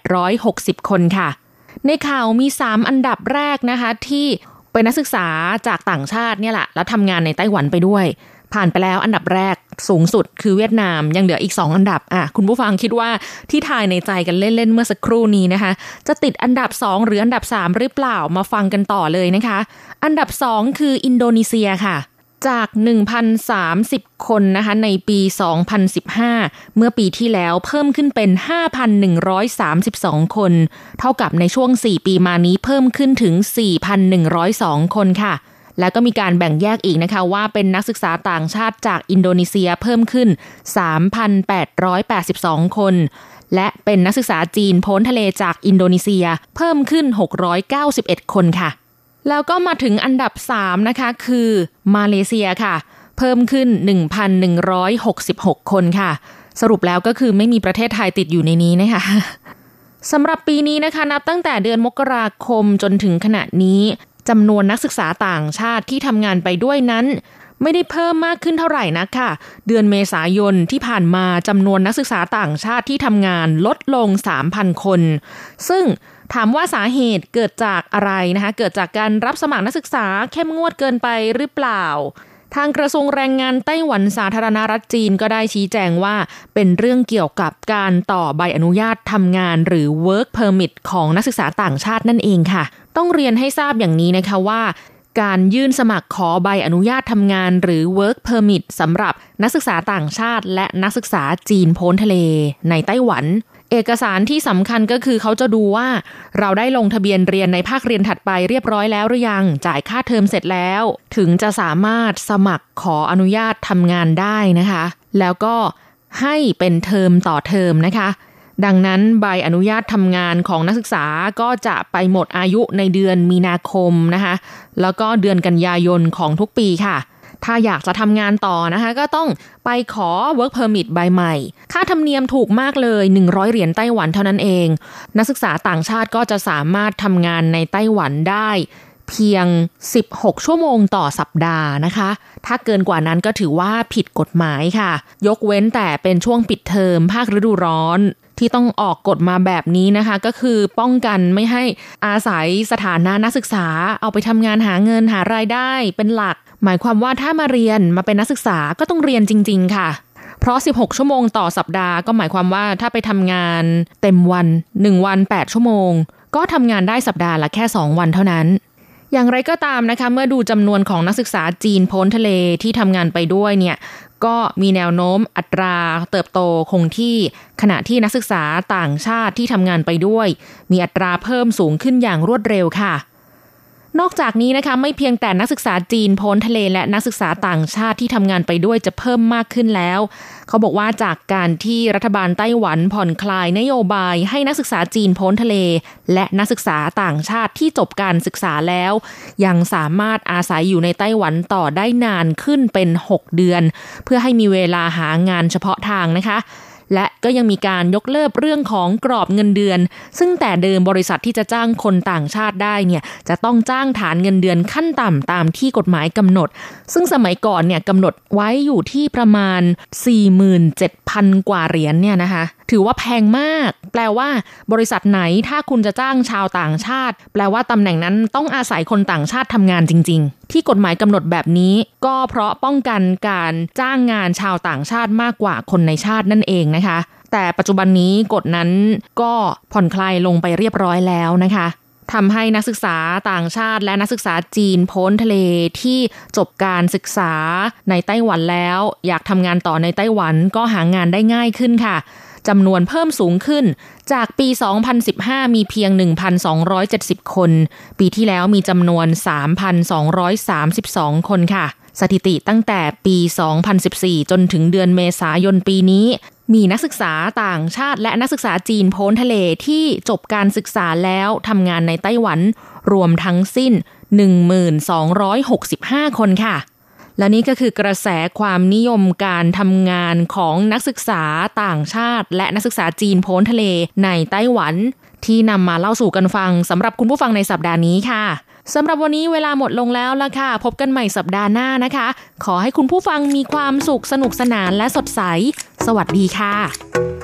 1,860 คนค่ะ ในข่าวมี 3 อันดับแรกนะคะ ที่เป็นนักศึกษาจากต่างชาติเนี่ยแหละแล้วทำงานในไต้หวันไปด้วย ผ่านไปแล้วอันดับแรกสูงสุดคือเวียดนามยังเหลืออีก 2 อันดับอะคุณผู้ฟังคิดว่าที่ทายในใจกันเล่น ๆ เมื่อสักครู่นี้นะคะ จะติดอันดับ 2 หรืออันดับ 3 หรือเปล่ามาฟังกันต่อเลยนะคะ อันดับ 2 คืออินโดนีเซียค่ะ จาก 1,030 คนนะคะในปี 2015 เมื่อปีที่แล้วเพิ่มขึ้นเป็น 5,132 คน เท่ากับในช่วง 4 ปีมานี้เพิ่มขึ้นถึง 4,102 คนค่ะ แล้วก็มีการแบ่งแยกอีกนะคะว่าเป็นนักศึกษาต่างชาติจากอินโดนีเซียเพิ่มขึ้น 3,882 คนและเป็นนักศึกษาจีนโพ้นทะเลจากอินโดนีเซียเพิ่มขึ้น 691 คนค่ะ แล้วก็มาถึงอันดับ 3 นะคะ คือมาเลเซียค่ะ เพิ่มขึ้น 1,166 คนค่ะ สรุปแล้วก็คือไม่มีประเทศไทยติดอยู่ในนี้นะคะสำหรับปีนี้นะคะ นับตั้งแต่เดือนมกราคมจนถึงขณะนี้จำนวนนักศึกษาต่างชาติที่ทำงานไปด้วยนั้น ไม่ได้เพิ่มมากขึ้นเท่าไหร่นะค่ะ เดือนเมษายนที่ผ่านมาจำนวนนักศึกษาต่างชาติที่ทำงานลดลง 3,000 คน ซึ่ง ถามว่าสาเหตุเกิดจากอะไรนะคะ เกิดจากการรับสมัครนักศึกษาเข้มงวดเกินไปหรือเปล่า ทางกระทรวงแรงงานไต้หวันสาธารณรัฐจีนก็ได้ชี้แจงว่าเป็นเรื่องเกี่ยวกับการต่อใบอนุญาตทำงานหรือ work permit ของนักศึกษาต่างชาตินั่นเองค่ะ ต้องเรียนให้ทราบอย่างนี้นะคะว่าการยื่นสมัครขอใบอนุญาตทำงานหรือ work permit สำหรับนักศึกษาต่างชาติ และนักศึกษาจีนโพ้นทะเลในไต้หวัน เอกสารที่สำคัญก็คือเขาจะดูว่า เราได้ลงทะเบียนเรียนในภาคเรียนถัดไปเรียบร้อยแล้วหรือยัง จ่ายค่าเทอมเสร็จแล้ว ถึงจะสามารถสมัครขออนุญาตทำงานได้นะคะ แล้วก็ให้เป็นเทอมต่อเทอมนะคะ ดังนั้นใบอนุญาตทำงานของนักศึกษาก็จะไปหมดอายุในเดือนมีนาคมนะคะ แล้วก็เดือนกันยายนของทุกปีค่ะ ถ้าอยากจะทำงานต่อนะคะ ก็ต้องไปขอ work permit ใบใหม่ ค่าธรรมเนียมถูกมากเลย 100 เหรียญไต้หวันเท่านั้นเอง นักศึกษาต่างชาติก็จะสามารถทำงานในไต้หวันได้เพียง 16 ชั่วโมงต่อสัปดาห์นะคะ ถ้าเกินกว่านั้นก็ถือว่าผิดกฎหมายค่ะ ยกเว้นแต่เป็นช่วงปิดเทอมภาคฤดูร้อน ที่ต้องออกกฎมาแบบนี้นะคะ ก็คือป้องกันไม่ให้อาศัยสถานะนักศึกษา เอาไปทำงานหาเงินหารายได้เป็นหลัก หมายความว่าถ้ามาเรียนมาเป็นนักศึกษาก็ต้องเรียนจริง ๆ ค่ะ เพราะ 16 ชั่วโมงต่อสัปดาห์ก็หมายความว่าถ้าไปทำงานเต็มวัน 1 วัน 8 ชั่วโมง ก็ทำงานได้สัปดาห์ละแค่ 2 วันเท่านั้น อย่างไรก็ตามนะคะ เมื่อดูจำนวนของนักศึกษาจีนพ้นทะเลที่ทำงานไปด้วยเนี่ยก็มีแนวโน้มอัตราเติบโตคงที่ขณะที่นักศึกษาต่างชาติที่ทำงานไปด้วย มีอัตราเพิ่มสูงขึ้นอย่างรวดเร็วค่ะ นอกจากนี้นะคะไม่เพียงแต่นักศึกษาจีนพ้นทะเลและนักศึกษาต่างชาติที่ทำงานไปด้วยจะเพิ่มมากขึ้นแล้ว เขาบอกว่าจากการที่รัฐบาลไต้หวันผ่อนคลายนโยบายให้นักศึกษาจีนพ้นทะเล และนักศึกษาต่างชาติที่จบการศึกษาแล้ว ยังสามารถอาศัยอยู่ในไต้หวันต่อได้นานขึ้นเป็น 6 เดือน เพื่อให้มีเวลาหางานเฉพาะทางนะคะ และก็ยังมีการยกเลิกเรื่องของกรอบเงินเดือน ซึ่งแต่เดิมบริษัทที่จะจ้างคนต่างชาติได้เนี่ยจะต้องจ้างฐานเงินเดือนขั้นต่ำตามที่กฎหมายกำหนด ซึ่งสมัยก่อนเนี่ยกำหนดไว้อยู่ที่ประมาณ 47,000 กว่าเหรียญเนี่ยนะคะถือว่าแพงมาก แปลว่า บริษัทไหนถ้าคุณจะจ้างชาวต่างชาติ แปลว่าตำแหน่งนั้นต้องอาศัยคนต่างชาติทำงานจริง ๆ ที่กฎหมายกำหนดแบบนี้ ก็เพราะป้องกันการจ้างงานชาวต่างชาติมากกว่าคนในชาตินั่นเองนะคะ แต่ปัจจุบันนี้กฎนั้นก็ผ่อนคลายลงไปเรียบร้อยแล้วนะคะทำให้นักศึกษาต่างชาติและนักศึกษาจีนพ้นทะเลที่จบการศึกษาในไต้หวันแล้ว อยากทำงานต่อในไต้หวันก็หางานได้ง่ายขึ้นค่ะจำนวนเพิ่มสูงขึ้น จากปี 2015 มีเพียง 1,270 คน ปีที่แล้วมีจำนวน 3,232 คนค่ะ สถิติตั้งแต่ปี 2014 จนถึงเดือนเมษายนปีนี้ มีนักศึกษาต่างชาติและนักศึกษาจีนพ้นทะเลที่จบการศึกษาแล้วทำงานในไต้หวันรวมทั้งสิ้น 1,265 คนค่ะ และนี่ก็คือกระแสความนิยมการทำงานของนักศึกษาต่างชาติ และนักศึกษาจีนพ้นทะเลในไต้หวัน ที่นำมาเล่าสู่กันฟังสำหรับคุณผู้ฟังในสัปดาห์นี้ค่ะ สำหรับวันนี้เวลาหมดลงแล้วละค่ะ พบกันใหม่สัปดาห์หน้านะคะ ขอให้คุณผู้ฟังมีความสุขสนุกสนานและสดใส สวัสดีค่ะ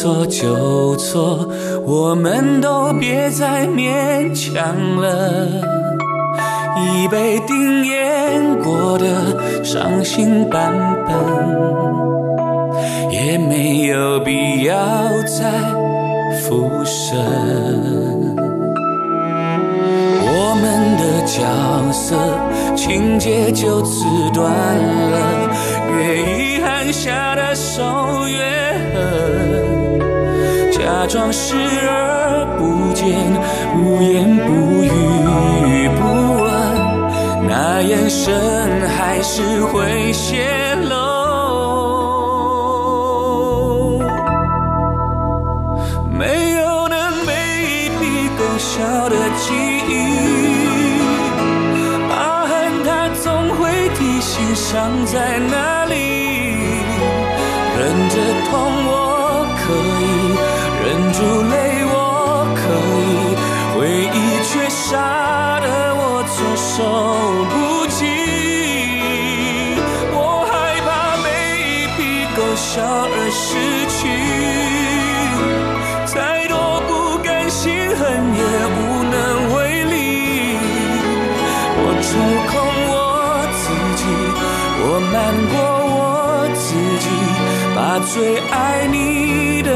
错就错，我们都别再勉强了。已被定演过的伤心版本，也没有必要再复审。我们的角色情节就此断了，越遗憾下的手越狠，假装视而不见，不言不语不问，那眼神还是会泄露。没有能每一笔勾销的记忆，疤痕它总会提醒伤在哪里。忍着痛我可以，失去。再多不甘心，恨也无能为力。我抽空我自己，我瞒过我自己，把最爱你的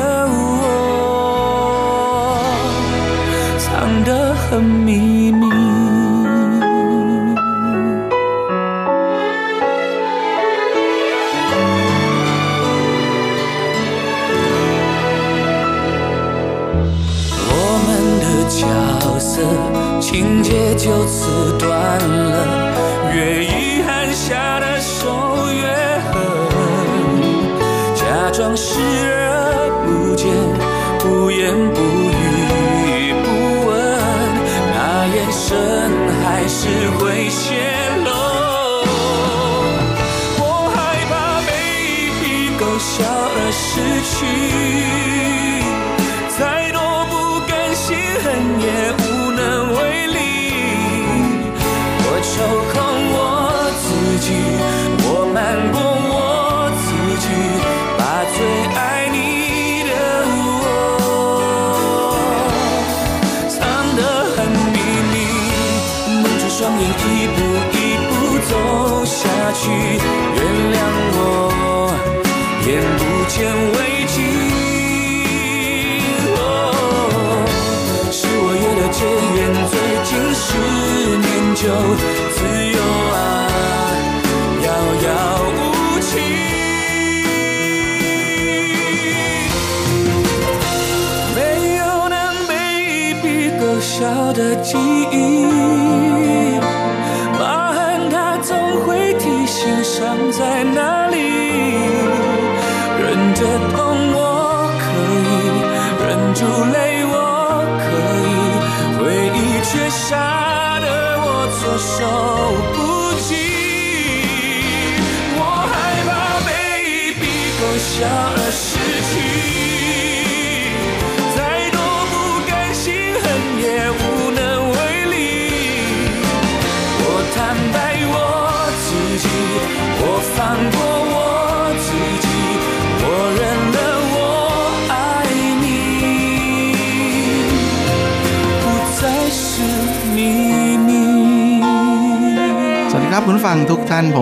去。再多不甘心，恨也无能为力。我抽空我自己，我瞒过我自己，把最爱你的我藏得很秘密，蒙住双眼，一步一步走下去。原谅我，眼不见为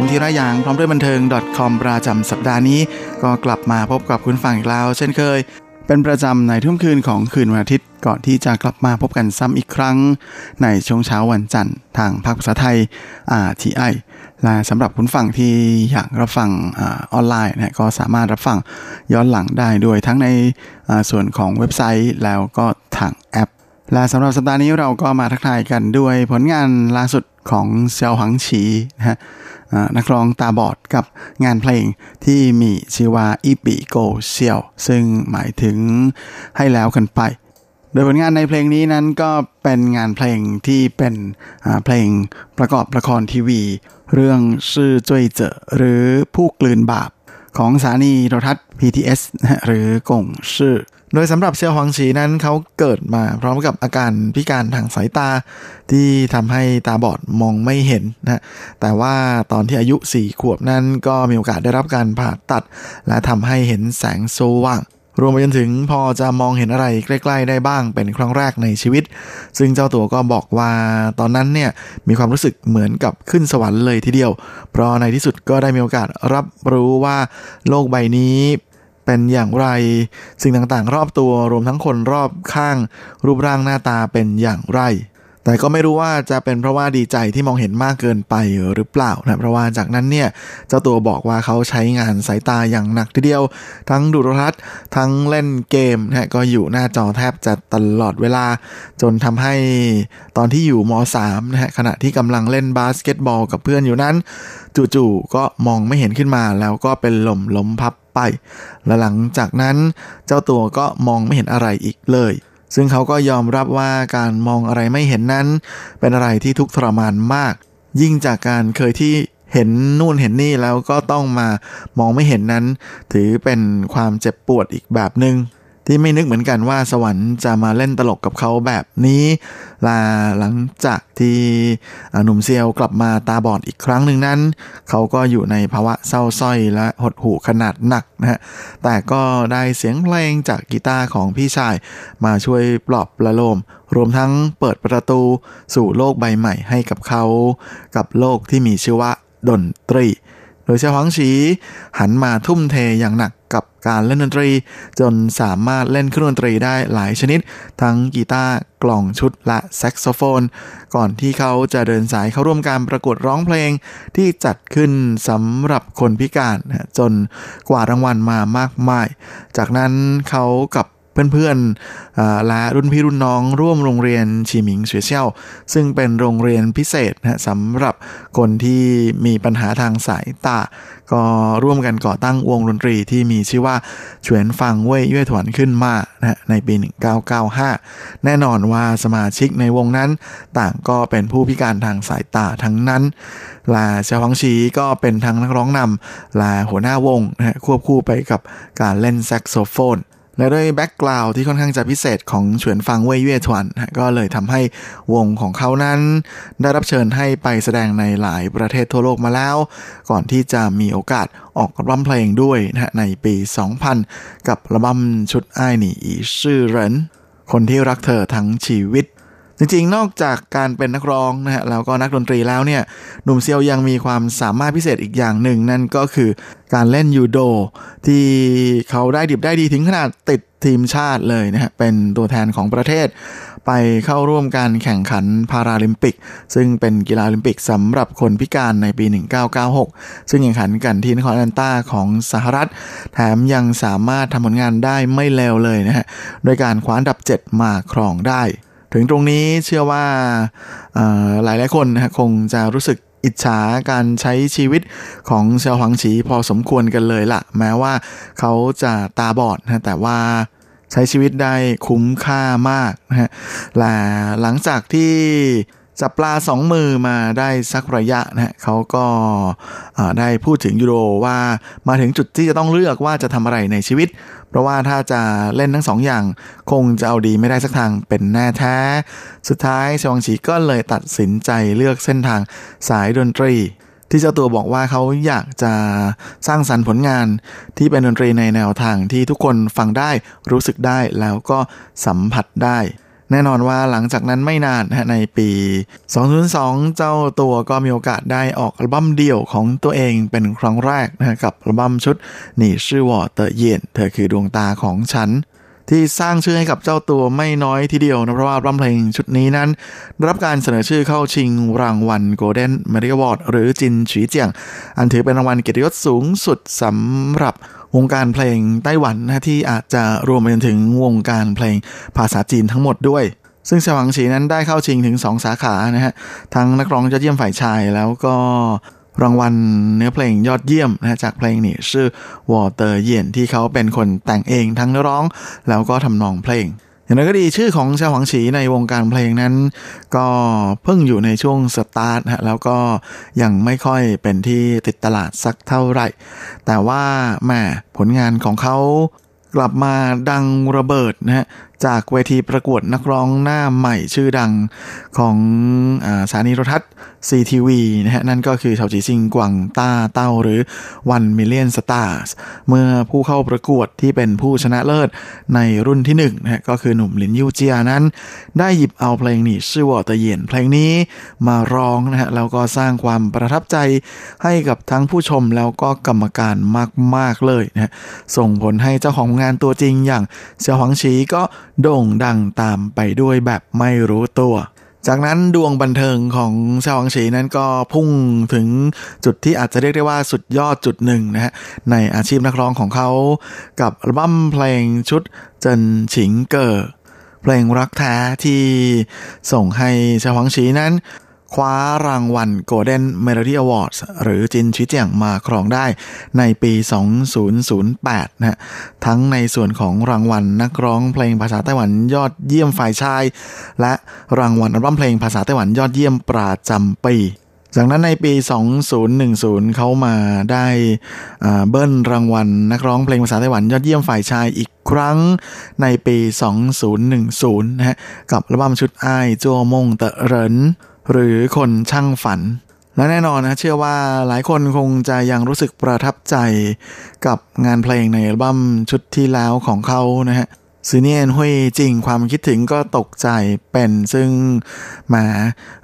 ผมธีระยางพร้อมด้วยบันเทิง .com ประจำสัปดาห์นี้ ก็กลับมาพบกับคุณฟังอีกแล้ว เช่นเคย เป็นประจำในทุ่มคืนของคืนวันอาทิตย์ ก่อนที่จะกลับมาพบกันซ้ำอีกครั้ง ในช่วงเช้าวันจันทร์ทางภาคภาษาไทย RTI และสำหรับคุณฟังที่อยากรับฟังออนไลน์นะก็สามารถรับฟังย้อนหลังได้ด้วยทั้งในส่วนของเว็บไซต์แล้วก็ทางแอปและสำหรับสัปดาห์นี้เราก็มาทักทายกันด้วยผลงานล่าสุด ของเซียวหังฉีนะฮะนักร้องตาบอดกับงานเพลงที่มีชื่อว่าอีปีโกเซียว ซึ่งหมายถึงให้แล้วกันไป โดยผลงานในเพลงนี้นั้นก็เป็นงานเพลงที่เป็นเพลงประกอบละครทีวี เรื่องชื่อจ้วยเจอหรือผู้กลืนบาป ของสถานีโทรทัศน์ PTS หรือกงชื่อ โดยสำหรับเซียวหวังฉีนั้นเขาเกิดมาพร้อมกับอาการพิการทางสายตา ที่ทำให้ตาบอดมองไม่เห็นนะแต่ว่าตอนที่อายุ 4 ขวบนั้นก็มีโอกาสได้รับการผ่าตัด และทำให้เห็นแสงสว่าง รวมไปจนถึงพอจะมองเห็นอะไรใกล้ ๆ ได้บ้างเป็นครั้งแรกในชีวิต ซึ่งเจ้าตัวก็บอกว่าตอนนั้นเนี่ยมีความรู้สึกเหมือนกับขึ้นสวรรค์เลยทีเดียว เพราะในที่สุดก็ได้มีโอกาสรับรู้ว่าโลกใบนี้เป็นอย่างไร สิ่งต่างๆ รอบตัวรวมทั้งคนรอบข้าง รูปร่างหน้าตาเป็นอย่างไร แต่ก็ไม่รู้ว่าจะเป็นเพราะว่าดีใจที่มองเห็นมากเกินไปหรือเปล่านะเพราะว่าจากนั้นเนี่ยเจ้าตัวบอกว่าเขาใช้งานสายตาอย่างหนักทีเดียว ทั้งดูโทรทัศน์ทั้งเล่นเกมนะก็อยู่หน้าจอแทบจะตลอดเวลา จนทำให้ตอนที่อยู่ม .3 นะฮะขณะที่กำลังเล่นบาสเกตบอลกับเพื่อนอยู่นั้น จู่ๆก็มองไม่เห็นขึ้นมาแล้วก็เป็นลมล้มพับไป และหลังจากนั้นเจ้าตัวก็มองไม่เห็นอะไรอีกเลย ซึ่งเขาก็ยอมรับว่าการมองอะไรไม่เห็นนั้น เป็นอะไรที่ทุกข์ทรมานมาก ยิ่งจากการเคยที่เห็นนู่นเห็นนี่แล้วก็ต้องมามองไม่เห็นนั้น ถือเป็นความเจ็บปวดอีกแบบหนึง่ง ที่ไม่นึกเหมือนกันว่าสวรรค์จะมาเล่นตลกกับเขาแบบนี้ลาหลังจากที่หนุ่มเซียวกลับมาตาบอดอีกครั้งหนึ่งนั้น เขาก็อยู่ในภาวะเศร้าส้อยและหดหู่ขนาดหนักนะฮะแต่ก็ได้เสียงเพลงจากกีตาร์ของพี่ชายมาช่วยปลอบประโลม รวมทั้งเปิดประตูสู่โลกใบใหม่ให้กับเขา กับโลกที่มีชื่อว่าดนตรี โดยเฉพาะฉีหันมาทุ่มเทอย่างหนักกับการเล่นดนตรี จนสามารถเล่นเครื่องดนตรีได้หลายชนิด ทั้งกีตาร์กล่องชุดและแซกโซโฟน ก่อนที่เขาจะเดินสายเข้าร่วมการประกวดร้องเพลงที่จัดขึ้นสำหรับคนพิการจนกว่ารางวัลมามากมาย จากนั้นเขากับ เพื่อนๆและรุ่นพี่รุ่นน้องร่วมโรงเรียนชีหมิงเสวยเชี่ยวซึ่งเป็นโรงเรียนพิเศษนะสำหรับคนที่มีปัญหาทางสายตา ก็ร่วมกันก่อตั้งวงดนตรีที่มีชื่อว่าเฉวนฟังเว่ยย่ถวนขึ้นมานะในปี 1995 แน่นอนว่าสมาชิกในวงนั้นต่างก็เป็นผู้พิการทางสายตาทั้งนั้นละเซียวหวงฉีก็เป็นทั้งนักร้องนำละหัวหน้าวงนะควบคู่ไปกับการเล่นแซกโซโฟน และด้วย background ที่ค่อนข้างจะพิเศษของเฉวียนฟางเว่ยเยว่ถวนก็เลยทำให้วงของเขานั้น ได้รับเชิญให้ไปแสดงในหลายประเทศทั่วโลกมาแล้ว ก่อนที่จะมีโอกาสออกอัลบั้มเพลงด้วยนะในปี 2000 กับอัลบั้มชุดไอ้หนีอีชื่อเรนคนที่รักเธอทั้งชีวิต จริงๆ นอกจากการเป็นนักร้องนะฮะแล้วก็นักดนตรีแล้วเนี่ยหนุ่มเซียวยังมีความสามารถพิเศษอีกอย่างหนึ่ง นั่นก็คือการเล่นยูโด ที่เขาได้ดิบได้ดีถึงขนาดติดทีมชาติเลยนะฮะเป็นตัวแทนของประเทศ ไปเข้าร่วมการแข่งขันพาราลิมปิก ซึ่งเป็นกีฬาลิมปิกสำหรับคนพิการในปี 1996 ซึ่งแข่งขันกันที่นครแอนตาของสหรัฐ แถมยังสามารถทำผลงานได้ไม่เลวเลยนะฮะโดยการคว้าอันดับ 7 มาครองได้ ถึงตรงนี้เชื่อว่าหลายหลายคนนะคงจะรู้สึกอิจฉาการใช้ชีวิตของเซียวหวังฉีพอสมควรกันเลยละ่ะ แม้ว่าเขาจะตาบอดนะแต่ว่าใช้ชีวิตได้คุ้มค่ามากนะฮะและหลังจากที่ จับปลาสองมือมาได้สักระยะนะฮะเขาก็ได้พูดถึงยูโรว่ามาถึงจุดที่จะต้องเลือกว่าจะทำอะไรในชีวิต เพราะว่าถ้าจะเล่นทั้งสองอย่าง คงจะเอาดีไม่ได้สักทางเป็นแน่แท้ สุดท้ายชวังฉีก็เลยตัดสินใจเลือกเส้นทางสายดนตรีที่เจ้าตัวบอกว่าเขาอยากจะสร้างสรรค์ผลงานที่เป็นดนตรีในแนวทางที่ทุกคนฟังได้รู้สึกได้แล้วก็สัมผัสได้ แน่นอนว่าหลังจากนั้นไม่นานนะในปี 2002 เจ้าตัวก็มีโอกาสได้ออกอัลบั้มเดี่ยวของตัวเองเป็นครั้งแรกนะกับอัลบั้มชุดหนี่ชื่อวอเตอร์เย็นเธอคือดวงตาของฉันที่สร้างชื่อให้กับเจ้าตัวไม่น้อยทีเดียวนะเพราะว่าอัมเพลงชุดนี้นั้น รับการเสนอชื่อเข้าชิงรางวัล Golden m e r i Award หรือจินฉีเจียง อันถือเป็นรางวัลเกียรติยศสูงสุดสสำหรับ วงการเพลงไต้หวันนะที่อาจจะรวมไปจนถึงวงการเพลงภาษาจีนทั้งหมดด้วย ซึ่งเซียวหวงฉีนั้นได้เข้าชิงถึง 2 สาขานะฮะทั้งนักร้องยอดเยี่ยมฝ่ายชายแล้วก็รางวัลเนื้อเพลงยอดเยี่ยมนะจากเพลง你是我的眼ที่เขาเป็นคนแต่งเองทั้งร้อง แล้วก็ทำนองเพลง อย่างไรก็ดีชื่อของเซียวหวงฉีในวงการเพลงนั้น ก็เพิ่งอยู่ในช่วงสตาร์ทฮะแล้วก็ยังไม่ค่อยเป็นที่ติดตลาดสักเท่าไหร่ แต่ว่าแม่ผลงานของเขากลับมาดังระเบิดนะฮะ จากเวทีประกวดนักร้องหน้าใหม่ชื่อดังของอสถานีโทรทัศน์ CTV นะฮะนั่นก็คือชาวจีซิงกวางต้าเต้าหรือ One Million Stars เมื่อผู้เข้าประกวดที่เป็นผู้ชนะเลิศในรุ่นที่หนึ่งนะฮะก็คือหนุ่มลินยูเจียนั้น ได้หยิบเอาเพลงนี้ชื่อว่าตะเย็นเพลงนี้มาร้องนะฮะแล้วก็สร้างความประทับใจให้กับทั้งผู้ชมแล้วก็กรรมการมาก ๆ เลยนะฮะส่งผลให้เจ้าของงานตัวจริงอย่างเสี่ยวหวังชีก็ โด่งดังตามไปด้วยแบบไม่รู้ตัว จากนั้นดวงบันเทิงของชาวอังฉีนั้นก็พุ่งถึงจุดที่อาจจะเรียกได้ว่าสุดยอดจุดหนึ่งนะฮะในอาชีพนักร้องของเขา กับอัลบั้มเพลงชุดเจินฉิงเกอเพลงรักแท้ที่ส่งให้ชาวฮังฉีนั้น คว้ารางวัล Golden Melody Awards หรือจินชิเจียงมาครองได้ในปี 2008นะฮะทั้งในส่วนของรางวัลนักร้องเพลงภาษาไต้หวันยอดเยี่ยมฝ่ายชาย และรางวัลอัลบั้มเพลงภาษาไต้หวันยอดเยี่ยมประจำปีจากนั้นในปี 2010 เขามาได้อ่าเบิ้ลรางวัลนักร้องเพลงภาษาไต้หวันยอดเยี่ยมฝ่ายชายอีกครั้งในปี 2010 นะฮะกับอัลบั้มชุดอ้ายจัวมงเตอะเหริน หรือคนช่างฝัน และแน่นอนนะเชื่อว่าหลายคนคงจะยังรู้สึกประทับใจกับงานเพลงในอัลบั้มชุดที่แล้วของเขานะฮะซือเนียนหุยจริงความคิดถึงก็ตกใจเป็นซึ่งหมา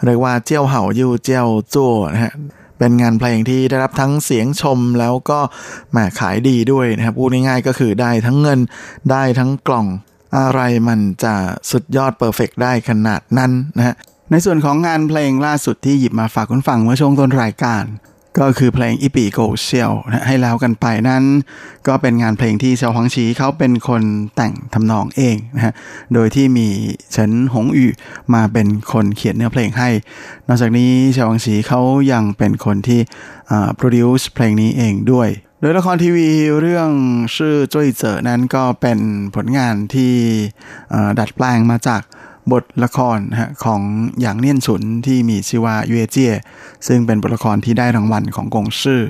เรียกว่าเจียวเห่ายู่เจียวจั่วนะฮะเป็นงานเพลงที่ได้รับทั้งเสียงชมแล้วก็แหมขายดีด้วยนะครับพูดง่ายๆก็คือได้ทั้งเงินได้ทั้งกล่องอะไรมันจะสุดยอดเพอร์เฟกได้ขนาดนั้นนะฮะ ในส่วนของงานเพลงล่าสุดที่หยิบมาฝากคุณฟังเมื่อช่วงต้นรายการ ก็คือเพลงอีปีโกเชียวให้แล้วกันไปนั้น ก็เป็นงานเพลงที่เซาหวังชีเขาเป็นคนแต่งทำนองเองนะฮะโดยที่มีเฉินหงอยู่มาเป็นคนเขียนเนื้อเพลงให้ นอกจากนี้เซาหวังชีเขายังเป็นคนที่โปรดิวซ์เพลงนี้เองด้วยโดยละครทีวีเรื่องชื่อจ้ยเจอนั้นก็เป็นผลงานที่อ่อดัดแปลงมาจาก บทละครฮะของหยางเนียนฉุนที่มีชื่อว่าเยเจียซึ่งเป็นบทละครที่ได้รางวัลของกงซื่อ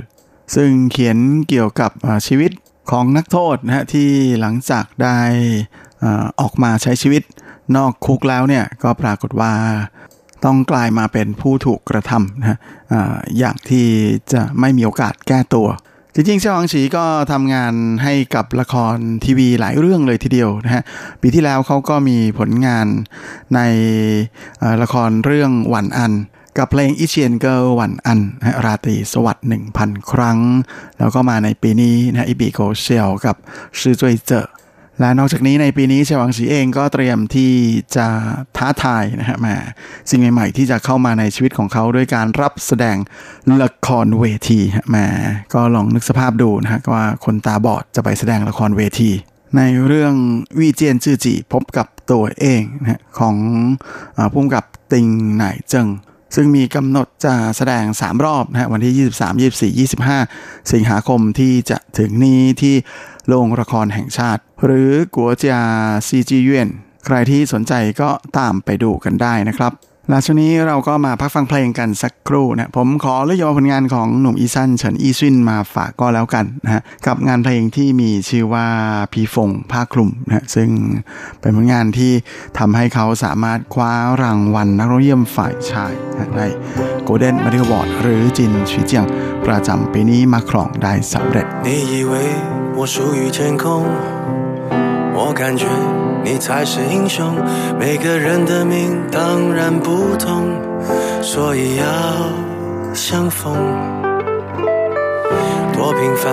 ซึ่งเขียนเกี่ยวกับชีวิตของนักโทษนะฮะที่หลังจากได้ออกมาใช้ชีวิตนอกคุกแล้วเนี่ยก็ปรากฏว่าต้องกลายมาเป็นผู้ถูกกระทำนะฮะอย่างที่จะไม่มีโอกาสแก้ตัว จริงๆเจ้าหวังฉีก็ทำงานให้กับละครทีวีหลายเรื่องเลยทีเดียวนะฮะปีที่แล้วเขาก็มีผลงานในละครเรื่องหวันอัน กับเพลงอิเชียนเกิลหวันอันราตรีสวัสดิ์1,000 ครั้ง แล้วก็มาในปีนี้นะอีบีโกเชียวกับชื่อจวยเจอ และนอกจากนี้ในปีนี้เชวังสีเองก็เตรียมที่จะท้าทายนะฮะมาสิ่งใหม่ๆ ที่จะเข้ามาในชีวิตของเขาด้วยการรับแสดงละครเวทีมาก็ลองนึกสภาพดูนะฮะว่าคนตาบอดจะไปแสดงละครเวที ในเรื่องวีเจียนจือจีพบกับตัวเองนะฮะของอาผู้กำกับติงไหน่เจิงซึ่งมีกำหนดจะแสดง 3 รอบนะฮะวันที่ 23 24 25 สิงหาคมที่จะถึงนี้ที่ โรงละครแห่งชาติ หรือ國家戲劇院ใครที่สนใจก็ตามไปดูกันได้นะครับ หลังจากนี้เราก็มาพักฟังเพลงกันสักครู่นะผมขอเลือกเอาผลงานของหนุ่ม Eason เฉินอี้ซวิ่นมาฝากก็แล้วกันนะฮะกับงานเพลงที่มีชื่อว่าพีฟงผ้าคลุมนะซึ่งเป็นผลงานที่ทำให้เขาสามารถคว้ารางวัลนักร้องเยี่ยมฝ่ายชายนะได้โกลเด้นมาริวอร์ดหรือจินชีเจียงประจำปีนี้มาครองได้สำเร็จ 我，感觉你才是英雄。每个人的命当然不同，所以要相逢。多平凡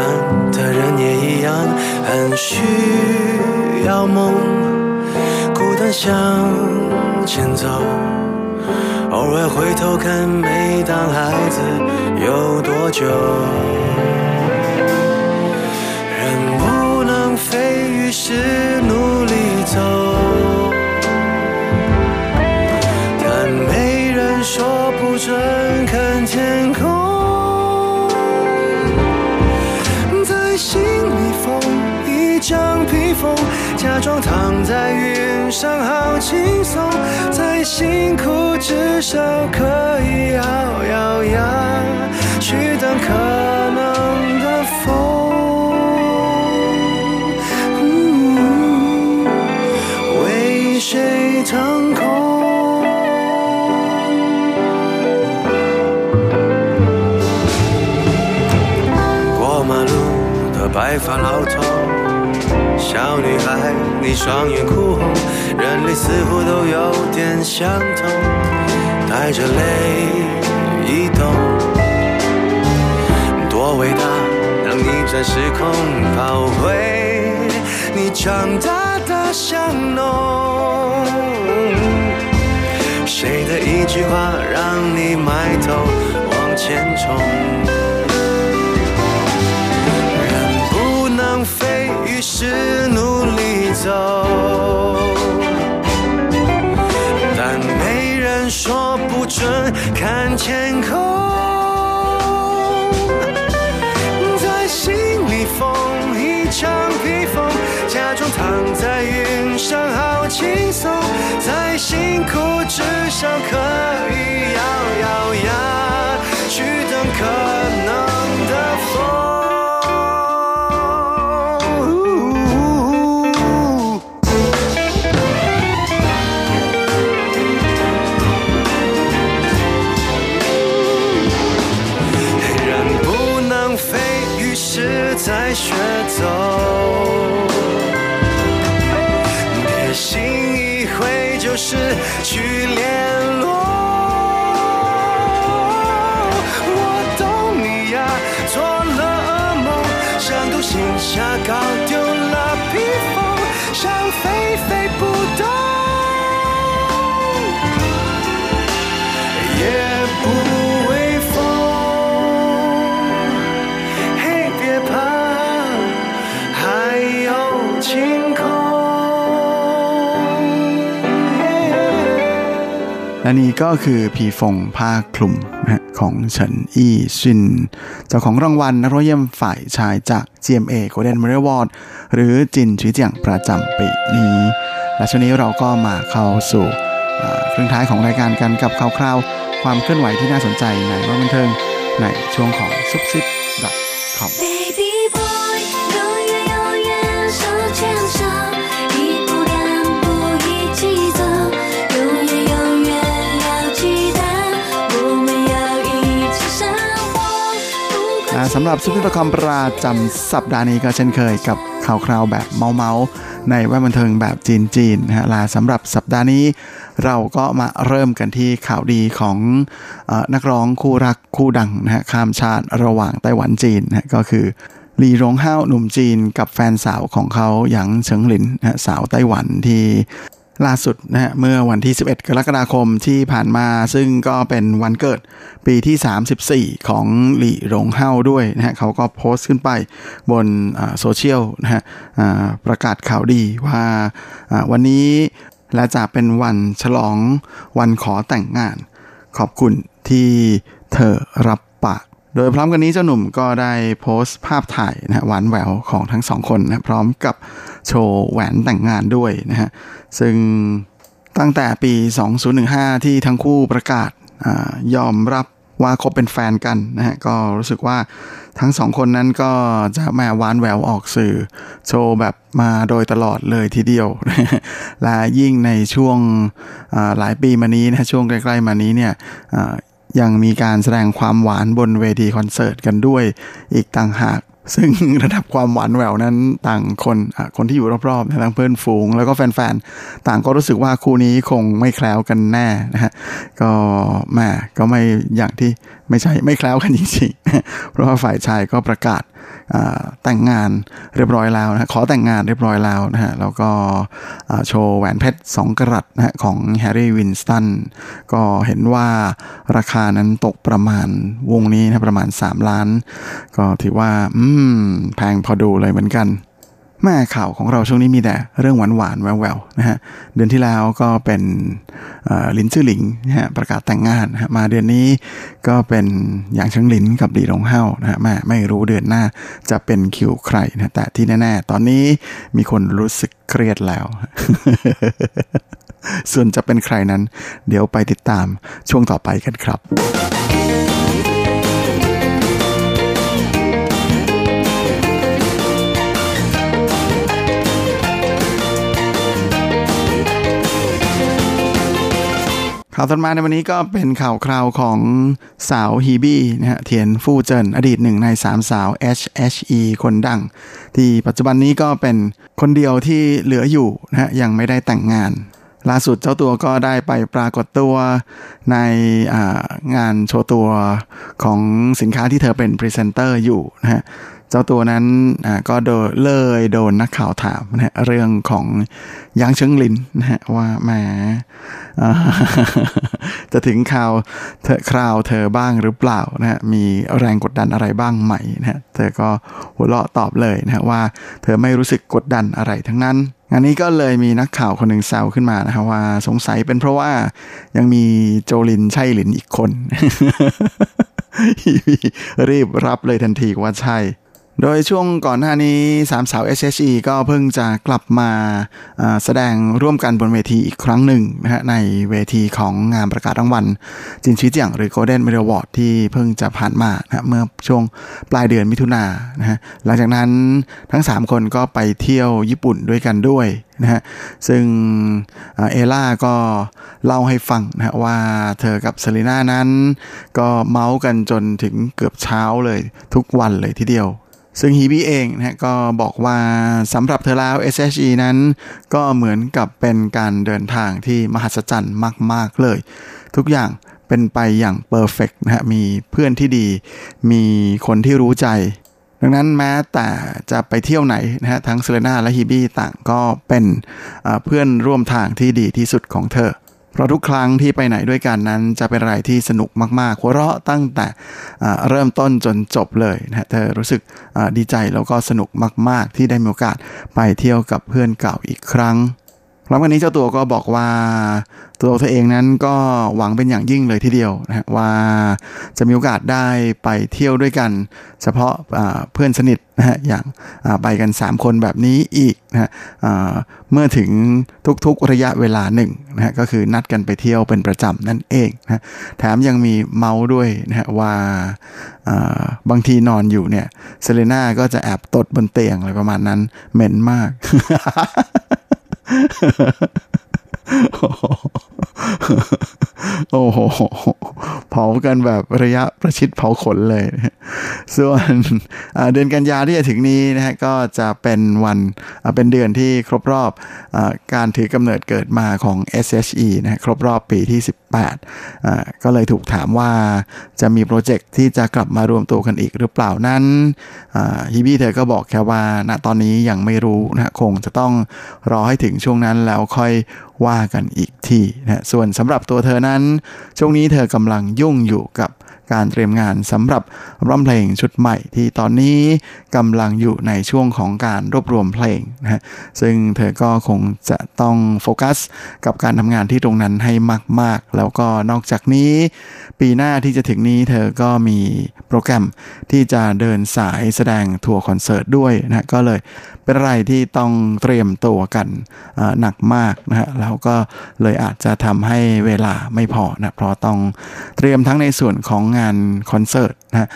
的人也一样，很需要梦，孤单向前走。偶尔回头看，每当孩子有多久。飞，于是努力走。但没人说不准看天空，在心里缝一张披风，假装躺在云上好轻松，再辛苦至少可以咬咬牙去等可能的风。谁腾空？过马路的白发老头，小女孩，你双眼哭红，人类似乎都有点相同，带着泪移动。多伟大，能逆转时空，跑回你长大的巷弄。谁的一句话让你埋头往前冲？人不能飞，于是努力走。但没人说不准看天空，在心里缝一张披风，假装躺在云上好轻松，再辛苦至少可以咬咬牙去等可能。 คือผีฟงผ้าคลุมนะของเฉินอี้ซิน เจ้าของรางวัลนักร้องเยี่ยมฝ่ายชายจาก GMA Golden Merit Award หรือจินชื่อเจียงประจำปีนี้ และช่วงนี้เราก็มาเข้าสู่ครึ่งท้ายของรายการกันกับคร่าวๆ ความเคลื่อนไหวที่น่าสนใจในว่าบันเทิงในช่วงของซุปซิป .com สำหรับซุปเปอร์คอมประจำสัปดาห์นี้ก็เช่นเคยกับข่าวคราวแบบเม้าท์เม้าท์ในแวดบันเทิงแบบจีนๆนะฮะละสำหรับสัปดาห์นี้ เราก็มาเริ่มกันที่ข่าวดีของอนักร้องคู่รักคู่ดังนะฮะข้ามชาติระหว่างไต้หวันจีนนะฮะก็คือหลี่หรงฮ่าวหนุ่มจีนกับแฟนสาวของเขาหยางเฉิงหลินนะฮะสาวไต้หวันที่ ล่าสุดนะฮะเมื่อวันที่ 11 กรกฎาคมที่ผ่านมาซึ่งก็เป็นวันเกิดปีที่ 34 ของหลี่หลงเฮาด้วยนะฮะเขาก็โพสต์ขึ้นไปบนโซเชียลนะฮะประกาศข่าวดีว่าวันนี้และจะเป็นวันฉลองวันขอแต่งงาน ขอบคุณที่เธอรับปาก โดยพร้อมกันนี้เจ้าหนุ่มก็ได้โพสต์ภาพถ่ายนะฮะหวานแหววของทั้งสองคนนะพร้อมกับโชว์แหวนแต่งงานด้วยนะฮะซึ่งตั้งแต่ปี 2015 ที่ทั้งคู่ประกาศอายอมรับว่าคบเป็นแฟนกันนะฮะก็รู้สึกว่าทั้งสองคนนั้นก็จะแม่หวานแหววออกสื่อโชว์แบบมาโดยตลอดเลยทีเดียว และยิ่งในช่วงหลายปีมานี้นะช่วงใกล้ๆมานี้เนี่ย ยังมีการแสดงความหวานบนเวทีคอนเสิร์ตกันด้วยอีกต่างหาก ซึ่งระดับความหวานแหววนั้นต่างคนคนที่อยู่รอบๆนะทั้งเพื่อนฝูง แล้วก็แฟนๆ ต่างก็รู้สึกว่าคู่นี้คงไม่แคล้วกันแน่นะฮะก็แม่ก็ไม่อย่างที่ไม่ใช่ไม่แคล้วกันจริงๆเพราะว่าฝ่ายชายก็ประกาศ แต่งงานเรียบร้อยแล้วนะฮะขอแต่งงานเรียบร้อยแล้วนะฮะแล้วก็โชว์แหวนเพชร 2 กรัตนะฮะของแฮร์รี่วินสตันก็เห็นว่าราคานั้นตกประมาณวงนี้นะประมาณ 3 ล้าน ก็ถือว่า อืม แพงพอดูเลยเหมือนกัน แม่ข่าวของเราช่วงนี้มีแต่เรื่องหวานหวานๆแววนะฮะเดือนที่แล้วก็เป็นลินซื่อหลิงนะฮะประกาศแต่งงานนะฮะมาเดือนนี้ก็เป็นหยางเชิงหลินกับหลีหลงเฮานะฮะแม่ไม่รู้เดือนหน้าจะเป็นคิวใครนะแต่ที่แน่ๆ ตอนนี้มีคนรู้สึกเครียดแล้ว ส่วนจะเป็นใครนั้น เดี๋ยวไปติดตามช่วงต่อไปกันครับาวต่อมาในวันนี้ก็เป็นข่าวคราวของสาวฮีบี้นะฮะเทียนฟู่เจินอดีตหนึ่งในสามสาว HHE คนดัง ที่ปัจจุบันนี้ก็เป็นคนเดียวที่เหลืออยู่นะฮะยังไม่ได้แต่งงาน ล่าสุดเจ้าตัวก็ได้ไปปรากฏตัวในงานโชว์ตัวของสินค้าที่เธอเป็นพรีเซนเตอร์อยู่นะฮะ เจ้าตัวนั้นอ่าก็โดนเลยโดนนักข่าวถามนะฮะเรื่องของหยางเฉิงหลินนะฮะว่าแหมอ่าจะถึงข่าวเธอคราวเธอบ้างหรือเปล่านะฮะมีแรงกดดันอะไรบ้างไหมนะฮะเธอก็หัวเราะตอบเลยนะฮะว่า เธอไม่รู้สึกกดดันอะไรทั้งนั้นงานนี้ก็เลยมีนักข่าวคนหนึ่งแซวขึ้นมานะฮะว่าสงสัยเป็นเพราะว่ายังมีโจลินใช่หลินอีกคนรีบรับเลยทันทีว่าใช่ โดยช่วงก่อนหน้านี้สามสาว SHE ก็เพิ่งจะกลับมาแสดงร่วมกันบนเวทีอีกครั้งหนึ่งนะฮะในเวทีของงานประกาศรางวัลจินชีเจียงหรือ Golden Medal Award ที่เพิ่งจะผ่านมานะฮะเมื่อช่วงปลายเดือนมิถุนายนนะฮะหลังจากนั้นทั้ง 3 คนก็ไปเที่ยวญี่ปุ่นด้วยกันด้วยนะฮะซึ่งเอล่าก็เล่าให้ฟังนะฮะว่าเธอกับเซรีน่านั้น ก็เมาส์กันจนถึงเกือบเช้าเลยทุกวันเลยทีเดียว ซึ่งฮีบี้เองนะฮะก็บอกว่าสำหรับเธอแล้ว SHE นั้น ก็เหมือนกับเป็นการเดินทางที่มหัศจรรย์มาก ๆ เลย ทุกอย่างเป็นไปอย่าง perfect นะฮะมีเพื่อนที่ดี มีคนที่รู้ใจ ดังนั้นแม้แต่จะไปเที่ยวไหนนะฮะทั้งเซเลนาและฮีบี้ต่างก็เป็นเพื่อนร่วมทางที่ดีที่สุดของเธอ เพราะทุกครั้งที่ไปไหนด้วยกันนั้น จะเป็นอะไรที่สนุกมากๆหัวเราะตั้งแต่เริ่มต้นจนจบเลยนะเธอรู้สึกดีใจแล้วก็สนุกมาก ๆ ที่ได้มีโอกาสไปเที่ยวกับเพื่อนเก่าอีกครั้ง พร้อมกันนี้เจ้าตัวก็บอกว่าตัวเธอเองนั้นก็หวังเป็นอย่างยิ่งเลยทีเดียวนะฮะว่าจะมีโอกาสได้ไปเที่ยวด้วยกัน เฉพาะเพื่อนสนิทนะฮะอย่างไปกัน 3 คนแบบนี้อีกนะฮะเมื่อถึงทุกๆระยะเวลาหนึ่งนะฮะก็คือนัดกันไปเที่ยวเป็นประจำนั่นเองนะฮะแถมยังมีเมาส์ด้วยนะฮะว่าอ่าบางทีนอนอยู่เนี่ยเซเลน่าก็จะแอบตดบนเตียงอะไรประมาณนั้นเหม็นมาก โอ้โห เผากันแบบระยะประชิดเผาขนเลยส่วนเดือนกันยาที่จะถึงนี้นะฮะก็จะเป็นวันเป็นเดือนที่ครบรอบการถือกำเนิดเกิดมาของ SHE นะฮะครบรอบปีที่ 18อ่าก็เลยถูกถามว่าจะมีโปรเจกต์ที่จะกลับมารวมตัวกันอีกหรือเปล่านั้นฮิบี้เธอก็บอกแค่ว่าณตอนนี้ยังไม่รู้นะคงจะต้องรอให้ถึงช่วงนั้นแล้วค่อยว่ากันอีกทีนะส่วนสำหรับตัวเธอนั้น ช่วงนี้เธอกำลังยุ่งอยู่กับ การเตรียมงานสำหรับร้องเพลงชุดใหม่ที่ตอนนี้กำลังอยู่ในช่วงของการรวบรวมเพลงนะฮะซึ่งเธอก็คงจะต้องโฟกัสกับการทำงานที่ตรงนั้นให้มาก ๆ แล้วก็นอกจากนี้ ปีหน้าที่จะถึงนี้เธอก็มีโปรแกรมที่จะเดินสายแสดงทัวร์คอนเสิร์ตด้วยนะก็เลย เป็นอะไรที่ต้องเตรียมตัวกันหนักมากนะฮะแล้วก็เลยอาจจะทำให้เวลาไม่พอนะเพราะต้องเตรียมทั้งในส่วนของงานคอนเสิร์ตนะฮะ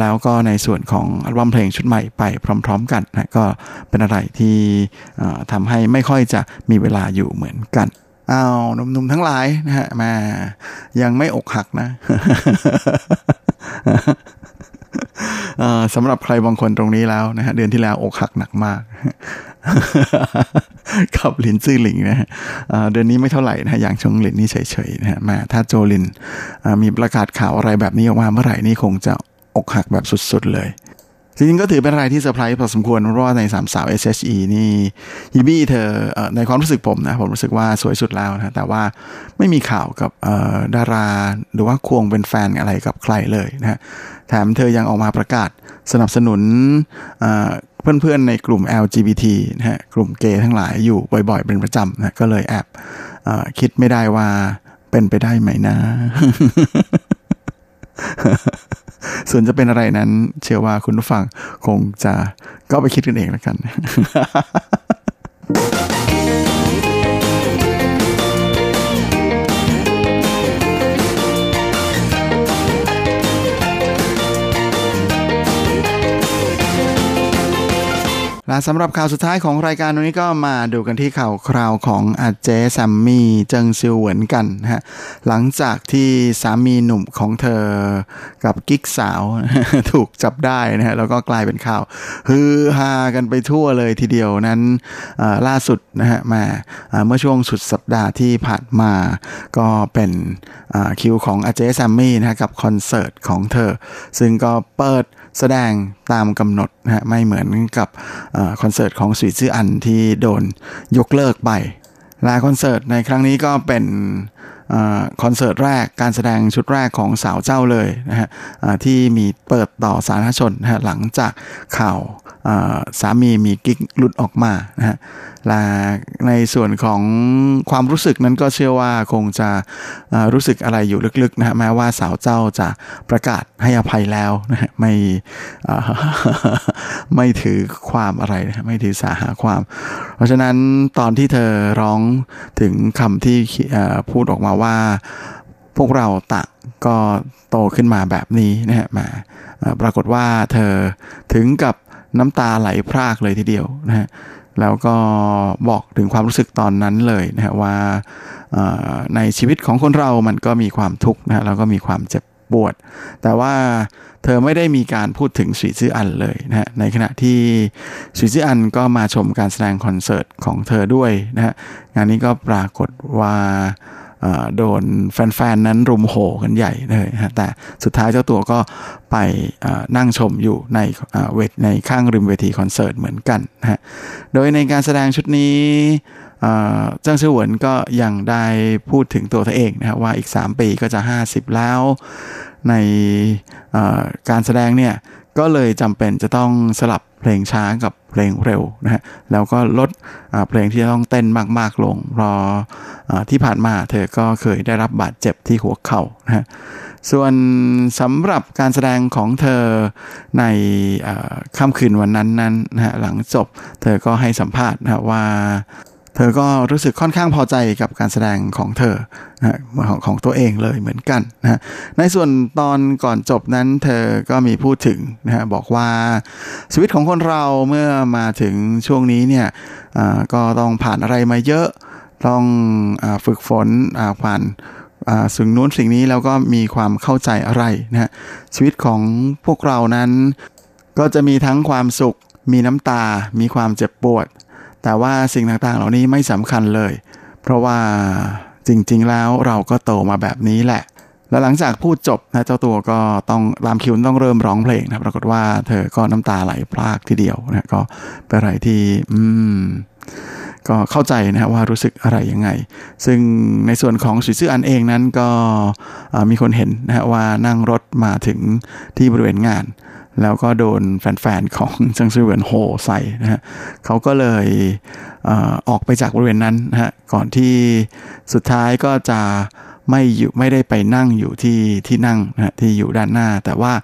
แล้วก็ในส่วนของอัลบั้มเพลงชุดใหม่ไปพร้อม ๆ กันนะก็เป็นอะไรที่อ่าทำให้ไม่ค่อยจะมีเวลาอยู่เหมือนกันอ้าวหนุ่มๆทั้งหลายนะฮะมายังไม่อกหักนะ สำหรับใครบางคนตรงนี้แล้วนะฮะเดือนที่แล้วอกหักหนักมากกับลินซื่อหลิงนะฮะเดือนนี้ไม่เท่าไหร่นะฮะอย่างชงหลินนี่เฉยๆนะฮะมาถ้าโจลินมีประกาศข่าวอะไรแบบนี้ออกมาเมื่อไหร่นี่คงจะอกหักแบบสุดๆเลย จริงๆก็ถือเป็นอะไรที่เซอร์ไพรส์พอสมควร เพราะว่าในสามสาว SHE นี่ฮิบี้เธอในความรู้สึกผมนะ ผมรู้สึกว่าสวยสุดแล้วนะแต่ว่าไม่มีข่าวกับดารา หรือว่าควงเป็นแฟนอะไรกับใครเลยนะแถมเธอยังออกมาประกาศสนับสนุนเพื่อนๆในกลุ่ม LGBT นะฮะกลุ่มเกย์ทั้งหลายอยู่บ่อยๆ เป็นประจำนะก็เลยแอบอคิดไม่ได้ว่าเป็นไปได้ไหมนะ ส่วนจะเป็นอะไรนั้น เชื่อว่าคุณผู้ฟังคงจะก็ไปคิดกันเองแล้วกัน และสำหรับข่าวสุดท้ายของรายการวันนี้ก็มาดูกันที่ข่าวคราวของอาเจแซมมี่เจิงซิวเหวินกันฮะหลังจากที่สามีหนุ่มของเธอกับกิ๊กสาวถูกจับได้นะฮะแล้วก็กลายเป็นข่าวฮือฮากันไปทั่วเลยทีเดียวนั้นล่าสุดนะฮะมาเมื่อช่วงสุดสัปดาห์ที่ผ่านมาก็เป็นคิวของอาเจแซมมี่นะฮะกับคอนเสิร์ตของเธอ ซึ่งก็เปิด แสดงตามกำหนดนะฮะไม่เหมือนกับอคอนเสิร์ตของสุยซื่ออันที่โดนยกเลิกไปและคอนเสิร์ตในครั้งนี้ก็เป็นอคอนเสิร์ตแรกการแสดงชุดแรกของสาวเจ้าเลยนะฮะที่มีเปิดต่อสาธารณชนนะฮะหลังจากข่าวสามีมีกิ๊กหลุดออกมานะฮะและในส่วนของความรู้สึกนั้นก็เชื่อว่าคงจะรู้สึกอะไรอยู่ลึกๆนะฮะแม้ว่าสาวเจ้าจะประกาศให้อภัยแล้วนะฮะไม่ไม่ถือความอะไรนะไม่ถือสาหาความ เพราะฉะนั้นตอนที่เธอร้องถึงคำที่พูดออกมาว่าพวกเราต่างก็โตขึ้นมาแบบนี้นะฮะมาปรากฏว่าเธอถึงกับน้ำตาไหลพรากเลยทีเดียวนะฮะ แล้วก็บอกถึงความรู้สึกตอนนั้นเลยนะฮะว่าในชีวิตของคนเรามันก็มีความทุกข์นะฮะแล้วก็มีความเจ็บปวด แต่ว่าเธอไม่ได้มีการพูดถึงสีซื้ออันเลยนะฮะในขณะที่สีซื้ออันก็มาชมการแสดงคอนเสิร์ตของเธอด้วยนะฮะงานนี้ก็ปรากฏว่า โดนแฟนๆ นั้นรุมโหกันใหญ่เลยฮะแต่สุดท้ายเจ้าตัวก็ไปนั่งชมอยู่ในเวทในข้างริมเวทีคอนเสิร์ตเหมือนกันนะฮะโดยในการแสดงชุดนี้เจ้างชื่อหวนก็ยังได้พูดถึงตัวเธอเองนะฮะว่าอีก 3 ปีก็จะ 50 แล้ว ในการแสดงเนี่ย ก็เลยจำเป็นจะต้องสลับเพลงช้ากับเพลงเร็วนะฮะแล้วก็ลดเพลงที่ต้องเต้นมากๆลงเพราะอ่าที่ผ่านมาเธอก็เคยได้รับบาดเจ็บที่หัวเข่านะฮะส่วนสำหรับการแสดงของเธอในอ่อค่ำคืนวันนั้นนั้นนะฮะหลังจบเธอก็ให้สัมภาษณ์นะว่า เธอก็รู้สึกค่อนข้างพอใจกับการแสดงของเธอนะของของตัวเองเลยเหมือนกันนะในส่วนตอนก่อนจบนั้นเธอก็มีพูดถึงนะฮะบอกว่าชีวิตของคนเราเมื่อมาถึงช่วงนี้เนี่ยอ่าก็ต้องผ่านอะไรมาเยอะ ต้องอฝึกฝนผ่านสิ่งนู้นสิ่งนี้แล้วก็มีความเข้าใจอะไรนะชีวิตของพวกเรานั้น ก็จะมีทั้งความสุข มีน้ำตา มีความเจ็บปวด แต่ว่าสิ่งต่างๆ เหล่านี้ไม่สำคัญเลย เพราะว่าจริงๆ แล้วเราก็โตมาแบบนี้แหละ แล้วหลังจากพูดจบนะเจ้าตัวก็ต้องตามคิวต้องเริ่มร้องเพลงนะปรากฏว่าเธอก็น้ำตาไหลพรากทีเดียวนะก็เป็นอะไรที่อืมก็เข้าใจนะว่ารู้สึกอะไรยังไง ซึ่งในส่วนของสุยซื่ออันเองนั้นก็มีคนเห็นนะว่านั่งรถมาถึงที่บริเวณงาน แล้วก็โดนแฟนๆของจังซือเหวินโหใส่นะฮะเขาก็เลยเอออกไปจากบริเวณนั้นนะฮะก่อนที่สุดท้ายก็จะไม่อยู่ไม่ได้ไปนั่งอยู่ที่ที่นั่งนะฮะที่อยู่ด้านหน้า แต่ว่า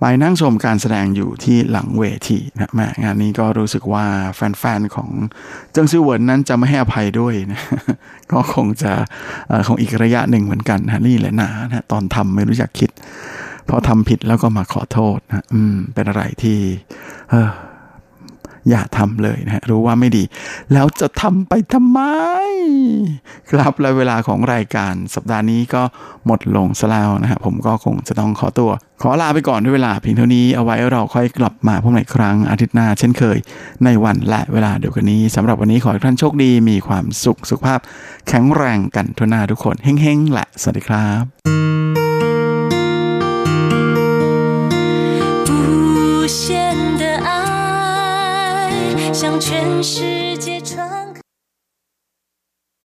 ไปนั่งชมการแสดงอยู่ที่หลังเวทีนะแม่งานนี้ก็รู้สึกว่าแฟนๆของเจิ้งซื่อเหวินนั้นจะไม่ให้อภัยด้วยนะก็คงจะคงอีกระยะหนึ่งเหมือนกันนะนี่แหละนะนะตอนทำไม่รู้จักคิด พอทำผิดแล้วก็มาขอโทษนะอืม เป็นอะไรที่ เอออย่าทำเลยนะฮะรู้ว่าไม่ดี แล้วจะทำไปทำไม ครับและเวลาของรายการสัปดาห์นี้ก็หมดลงซะแล้วนะฮะผมก็คงจะต้องขอตัว ขอลาไปก่อนด้วยเวลาเพียงเท่านี้เอาไว้เราค่อยกลับมาพบกันอีกครั้งอาทิตย์หน้าเช่นเคย ในวันและเวลาเดียวกันนี้สำหรับวันนี้ขอให้ท่านโชคดีมีความสุขสุขภาพ แข็งแรงกันทุกหน้าทุกคนเฮ้งๆและสวัสดีครับ 全世界。